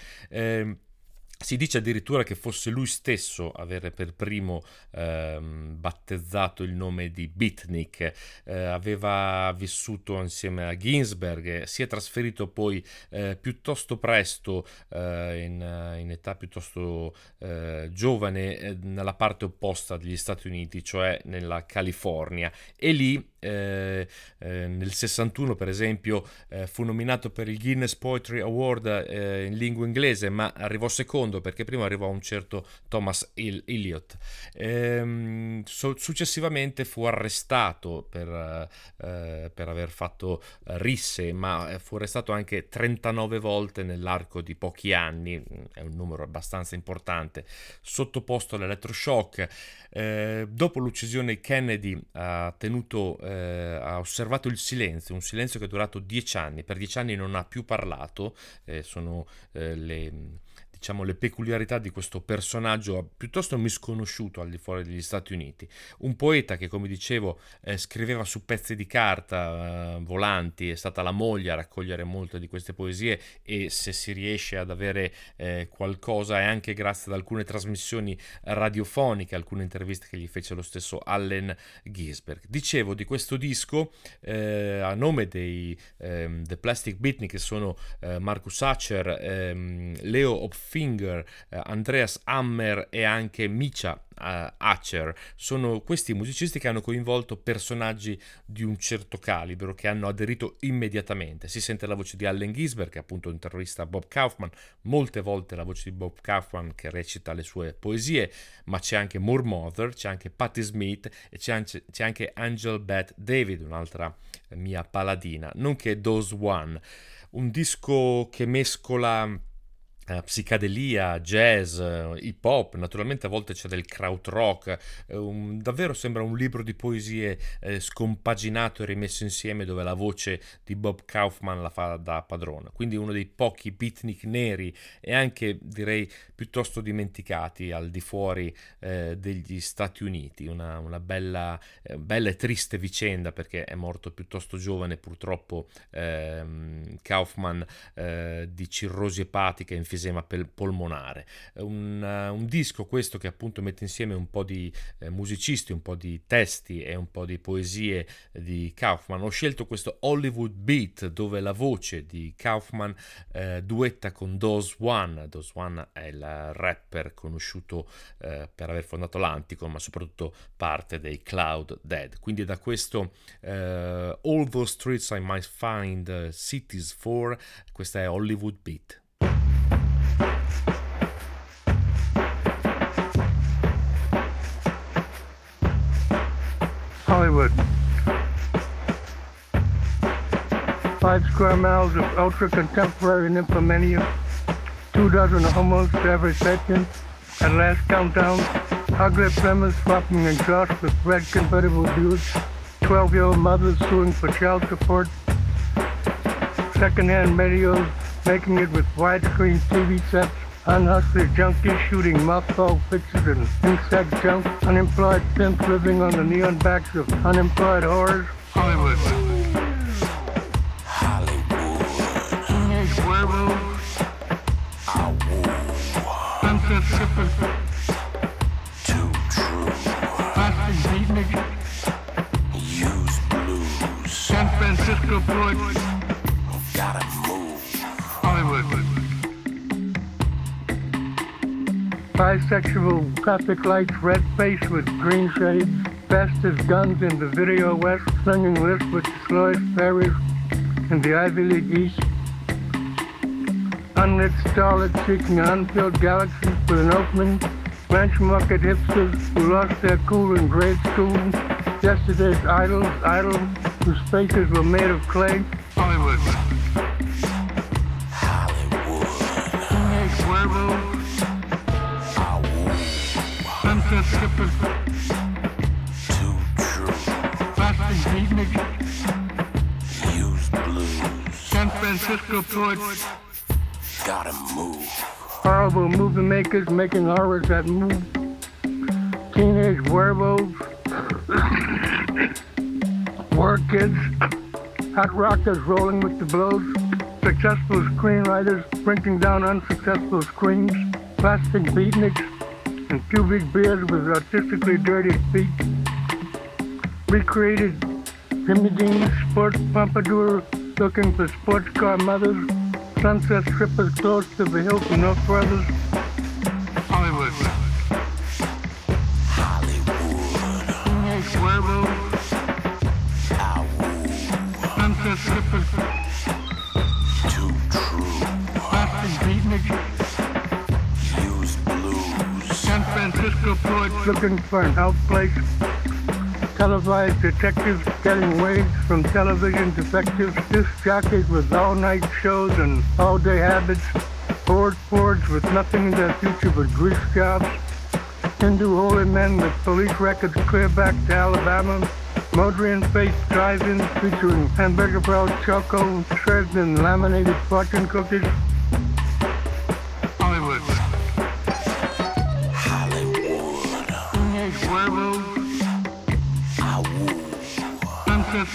Eh, si dice addirittura che fosse lui stesso a avere per primo ehm, battezzato il nome di Beatnik, eh, aveva vissuto insieme a Ginsberg, si è trasferito poi eh, piuttosto presto, eh, in, in, età piuttosto eh, giovane, eh, nella parte opposta degli Stati Uniti, cioè nella California, e lì eh, eh, nel 61 per esempio eh, fu nominato per il Guinness Poetry Award eh, in lingua inglese ma arrivò secondo perché prima arrivò un certo Thomas Il- Eliot. Ehm, so- successivamente fu arrestato per, eh, per, aver fatto risse ma fu arrestato anche 39 volte nell'arco di pochi anni. È un numero abbastanza importante. Sottoposto all'elettroshock dopo l'uccisione Kennedy ha tenuto eh, ha osservato il silenzio, un silenzio che è durato dieci anni, per dieci anni non ha più parlato, eh, sono eh, le diciamo, le peculiarità di questo personaggio piuttosto misconosciuto al di fuori degli Stati Uniti. Un poeta che, come dicevo, eh, scriveva su pezzi di carta eh, volanti, è stata la moglie a raccogliere molte di queste poesie e se si riesce ad avere eh, qualcosa è anche grazie ad alcune trasmissioni radiofoniche, alcune interviste che gli fece lo stesso Allen Ginsberg. Dicevo di questo disco eh, a nome dei ehm, The Plastic Beatnik che sono eh, Marcus Hatcher, ehm, Leo Opf Finger, eh, Andreas Hammer e anche Micha uh, Hatcher. Sono questi musicisti che hanno coinvolto personaggi di un certo calibro che hanno aderito immediatamente. Si sente la voce di Allen Gisberg, che è appunto un terrorista Bob Kaufman, molte volte la voce di Bob Kaufman che recita le sue poesie, ma c'è anche Moore Mother, c'è anche Patti Smith e c'è anche, c'è anche Angel Beth David, un'altra mia paladina, nonché Dose One. Un disco che mescola psicadelia, jazz, uh, hip hop, naturalmente a volte c'è del krautrock, uh, un, davvero sembra un libro di poesie eh, scompaginato e rimesso insieme dove la voce di Bob Kaufman la fa da padrona, quindi uno dei pochi beatnik neri e anche direi piuttosto dimenticati al di fuori eh, degli Stati Uniti, una, una bella, eh, bella, e triste vicenda perché è morto piuttosto giovane purtroppo ehm, Kaufman di cirrosi epatica enfisema polmonare. Un, uh, un, disco questo che appunto mette insieme un po' di eh, musicisti, un po' di testi e un po' di poesie di Kaufman. Ho scelto questo Hollywood Beat dove la voce di Kaufman eh, duetta con Dose One. Dose One è il rapper conosciuto eh, per aver fondato l'Anticon, ma soprattutto parte dei Cloud Dead. Quindi da questo eh, All Those Streets I Might Find Cities For, questa è Hollywood Beat. Hollywood. Five square miles of ultra contemporary nymphomania, two dozen homos to every section, at last countdown, ugly premise swapping exhaust with red convertible dudes, 12 year old mothers suing for child support, secondhand radios making it with widescreen TV sets, unhustler junkies shooting mothball pictures and insect junk, unemployed pimps living on the neon backs of unemployed whores. Hollywood. Hollywood. Teenage werewolves. Sunset strippers. Too true. Plastic beatnik. Use blues. San Francisco Floyd. Gotta move. Bisexual traffic lights, red face with green shades, fast as guns in the video west, slinging lists with slowest ferries in the Ivy League East. Unlit starlet seeking unfilled galaxy with an opening. Ranch market hipsters who lost their cool in grade school. Yesterday's idols, idols whose faces were made of clay. Sunset skippers. Too true. Plastic beatnik. Use blues. San Francisco poets. Gotta move. Horrible movie makers making horrors that move. Teenage werewolves. *coughs* War kids. Hot rockers rolling with the blows. Successful screenwriters printing down unsuccessful screens. Plastic beatniks and cubic beards with artistically dirty feet. Recreated Jimmy Dean sports pompadour looking for sports car mothers. Sunset strippers close to the Hilton no brothers. Looking for an outplace. Televised detectives getting waged from television detectives. Disc jockeys with all-night shows and all-day habits. Ford Fords with nothing in their future but grease jobs. Hindu holy men with police records clear back to Alabama. Modrian face drive-ins featuring hamburger brown choco, shredded and laminated fortune cookies.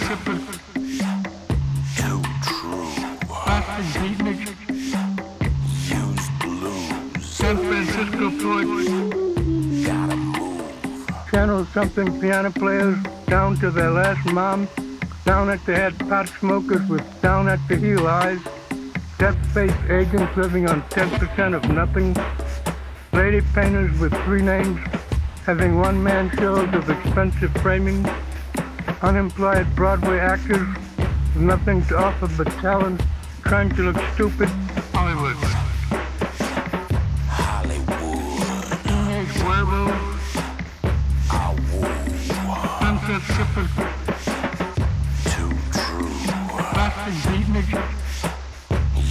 Strippers. Too true. Use blues. San Francisco poets. Gotta move. Channel something piano players down to their last mom. Down at the head pot smokers with down at the heel eyes. Death-faced agents living on 10% of nothing. Lady painters with three names. Having one-man shows of expensive framing. Unemployed Broadway actors with nothing to offer but talent. Trying to look stupid. Hollywood. Hollywood. Werewolves. Sunset strippers. Too true. Plastic beatniks.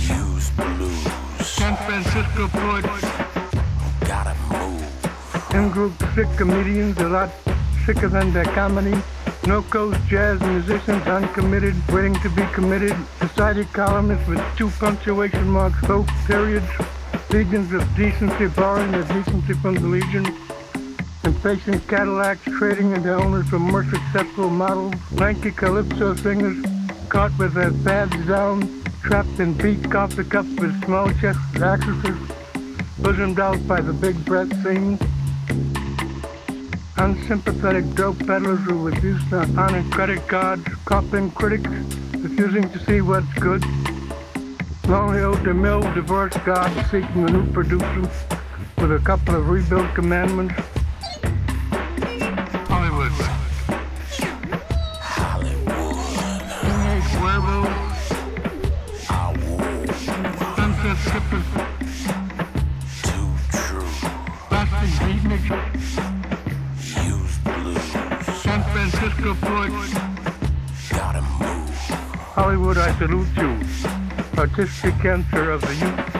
Use blues. San Francisco poets. In-group sick comedians a lot sicker than their comedy. No coast jazz musicians uncommitted, waiting to be committed. Society columnists with two punctuation marks, both periods. Legions of decency borrowing their decency from the legion. Impatient Cadillacs trading in their owners for more successful models. Lanky calypso singers caught with their pads down, trapped in beat coffee cups with small chested actresses, bosomed out by the big breath scene. Unsympathetic dope peddlers who refuse to honor credit cards, copying critics, refusing to see what's good. Lonely old DeMille divorced God seeking a new producer with a couple of rebuilt commandments. Gotta move. Hollywood, I salute you. Artistic cancer of the youth.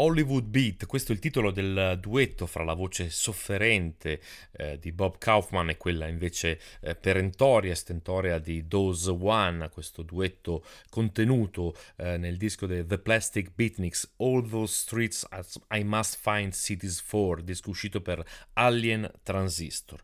Hollywood Beat, questo è il titolo del duetto fra la voce sofferente eh, di Bob Kaufman e quella invece eh, perentoria e stentoria di Dose One, questo duetto contenuto eh, nel disco dei The Plastic Beatniks, All Those Streets I Must Find Cities For, disco uscito per Alien Transistor.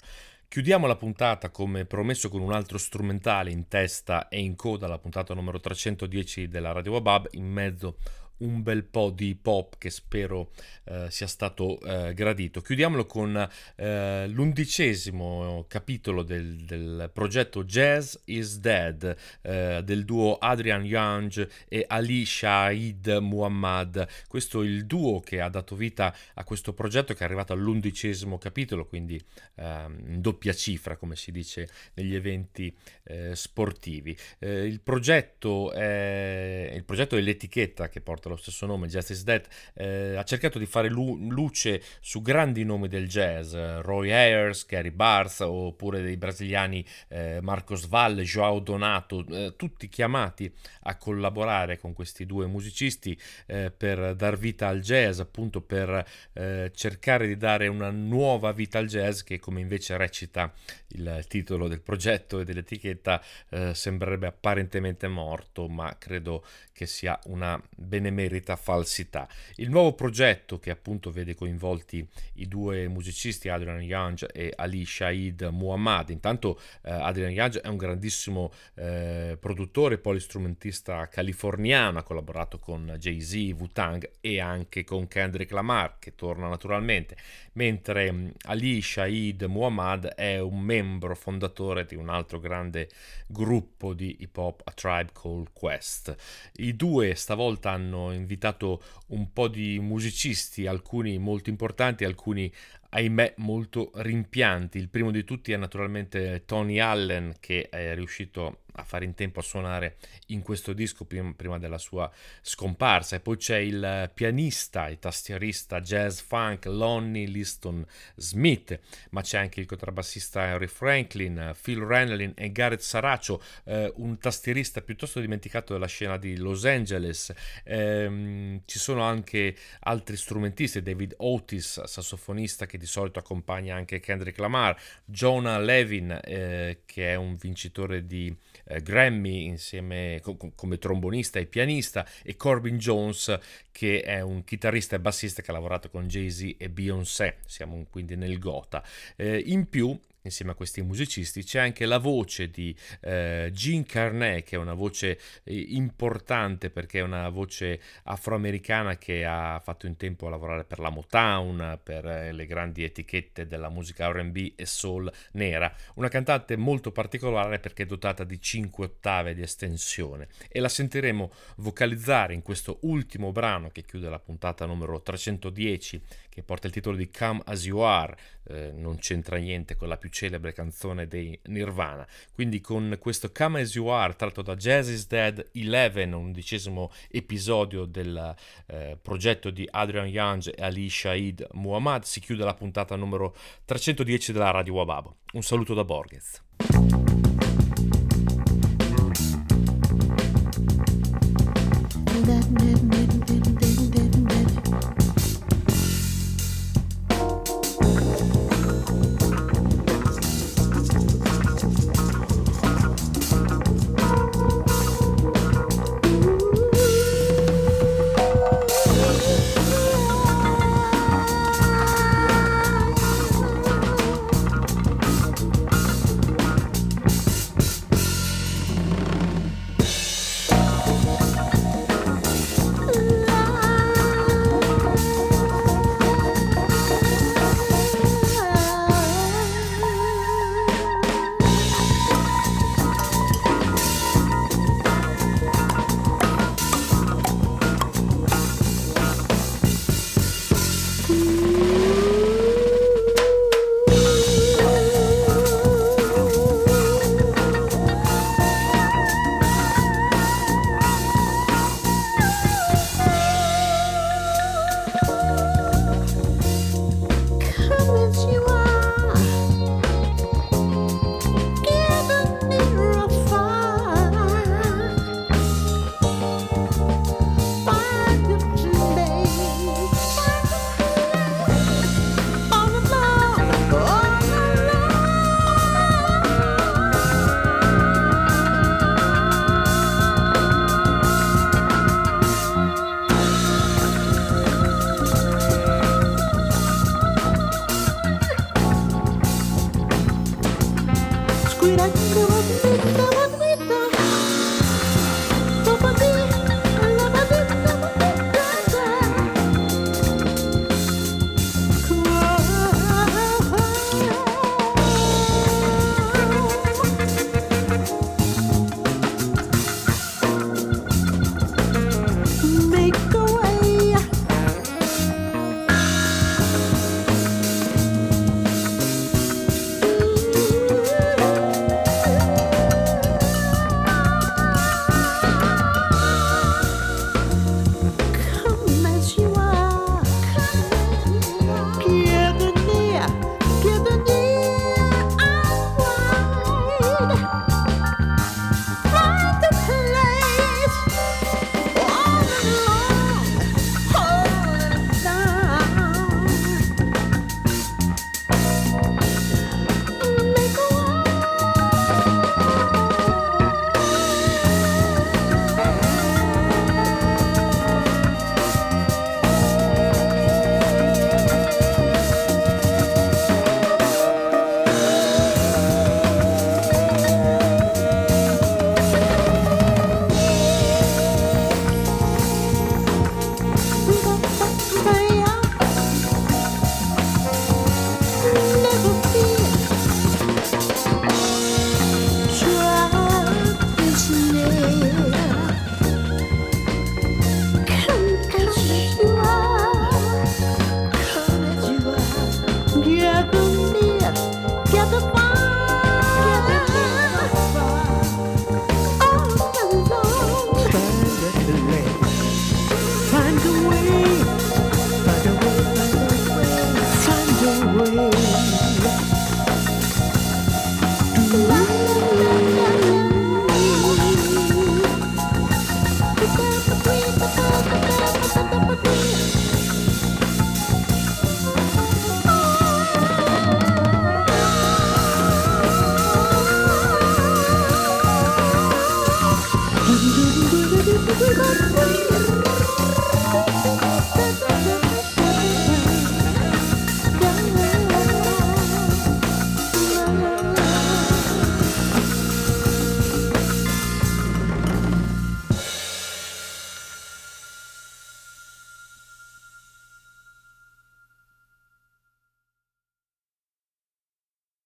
Chiudiamo la puntata come promesso con un altro strumentale in testa e in coda alla puntata numero 310 della Radio Wabab, in mezzo un bel po' di pop che spero eh, sia stato eh, gradito. Chiudiamolo con eh, l'undicesimo capitolo del, del, progetto Jazz is Dead eh, del duo Adrian Young e Ali Shahid Muhammad. Questo è il duo che ha dato vita a questo progetto che è arrivato all'undicesimo capitolo, quindi ehm, in doppia cifra come si dice negli eventi eh, sportivi. Eh, il progetto, è, il progetto è l'etichetta che porta porta lo stesso nome, Justice Dead, eh, ha cercato di fare lu- luce su grandi nomi del jazz, Roy Ayers, Gary Barth oppure dei brasiliani eh, Marcos Valle, Joao Donato, eh, tutti chiamati a collaborare con questi due musicisti eh, per dar vita al jazz, appunto per eh, cercare di dare una nuova vita al jazz che come invece recita il titolo del progetto e dell'etichetta eh, sembrerebbe apparentemente morto, ma credo che sia una benemerita falsità. Il nuovo progetto che appunto vede coinvolti i due musicisti Adrian Young e Ali Shaid Muhammad. Intanto eh, Adrian Young è un grandissimo eh, produttore, polistrumentista californiano, ha collaborato con Jay-Z, Wu-Tang e anche con Kendrick Lamar che torna naturalmente, mentre mm, Ali Shaid Muhammad è un membro fondatore di un altro grande gruppo di hip hop, A Tribe Called Quest. I due stavolta hanno invitato un po' di musicisti, alcuni molto importanti, alcuni ahimè molto rimpianti. Il primo di tutti è naturalmente Tony Allen che è riuscito a fare in tempo a suonare in questo disco prima, della sua scomparsa. E poi c'è il pianista e tastierista jazz funk Lonnie Liston Smith, ma c'è anche il contrabbassista Henry Franklin, Phil Renelin e Gareth Saracho, eh, un tastierista piuttosto dimenticato della scena di Los Angeles. Eh, ci sono anche altri strumentisti, David Otis, sassofonista che di solito accompagna anche Kendrick Lamar, Jonah Levin, eh, che è un vincitore di eh, Grammy insieme co- come trombonista e pianista e Corbin Jones che è un chitarrista e bassista che ha lavorato con Jay-Z e Beyoncé, siamo quindi nel Gotha. Eh, in più insieme a questi musicisti c'è anche la voce di eh, Gene Carnet che è una voce eh, importante perché è una voce afroamericana che ha fatto in tempo a lavorare per la Motown per eh, le grandi etichette della musica R&B e soul nera. Una cantante molto particolare perché è dotata di 5 ottave di estensione. E la sentiremo vocalizzare in questo ultimo brano che chiude la puntata numero 310 che porta il titolo di Come As You Are, eh, non c'entra niente con la più celebre canzone dei Nirvana. Quindi con questo Come As You Are, tratto da Jazz is Dead 11, undicesimo episodio del eh, progetto di Adrian Young e Ali Shahid Muhammad, si chiude la puntata numero 310 della Radio Wababo. Un saluto da Borges. that.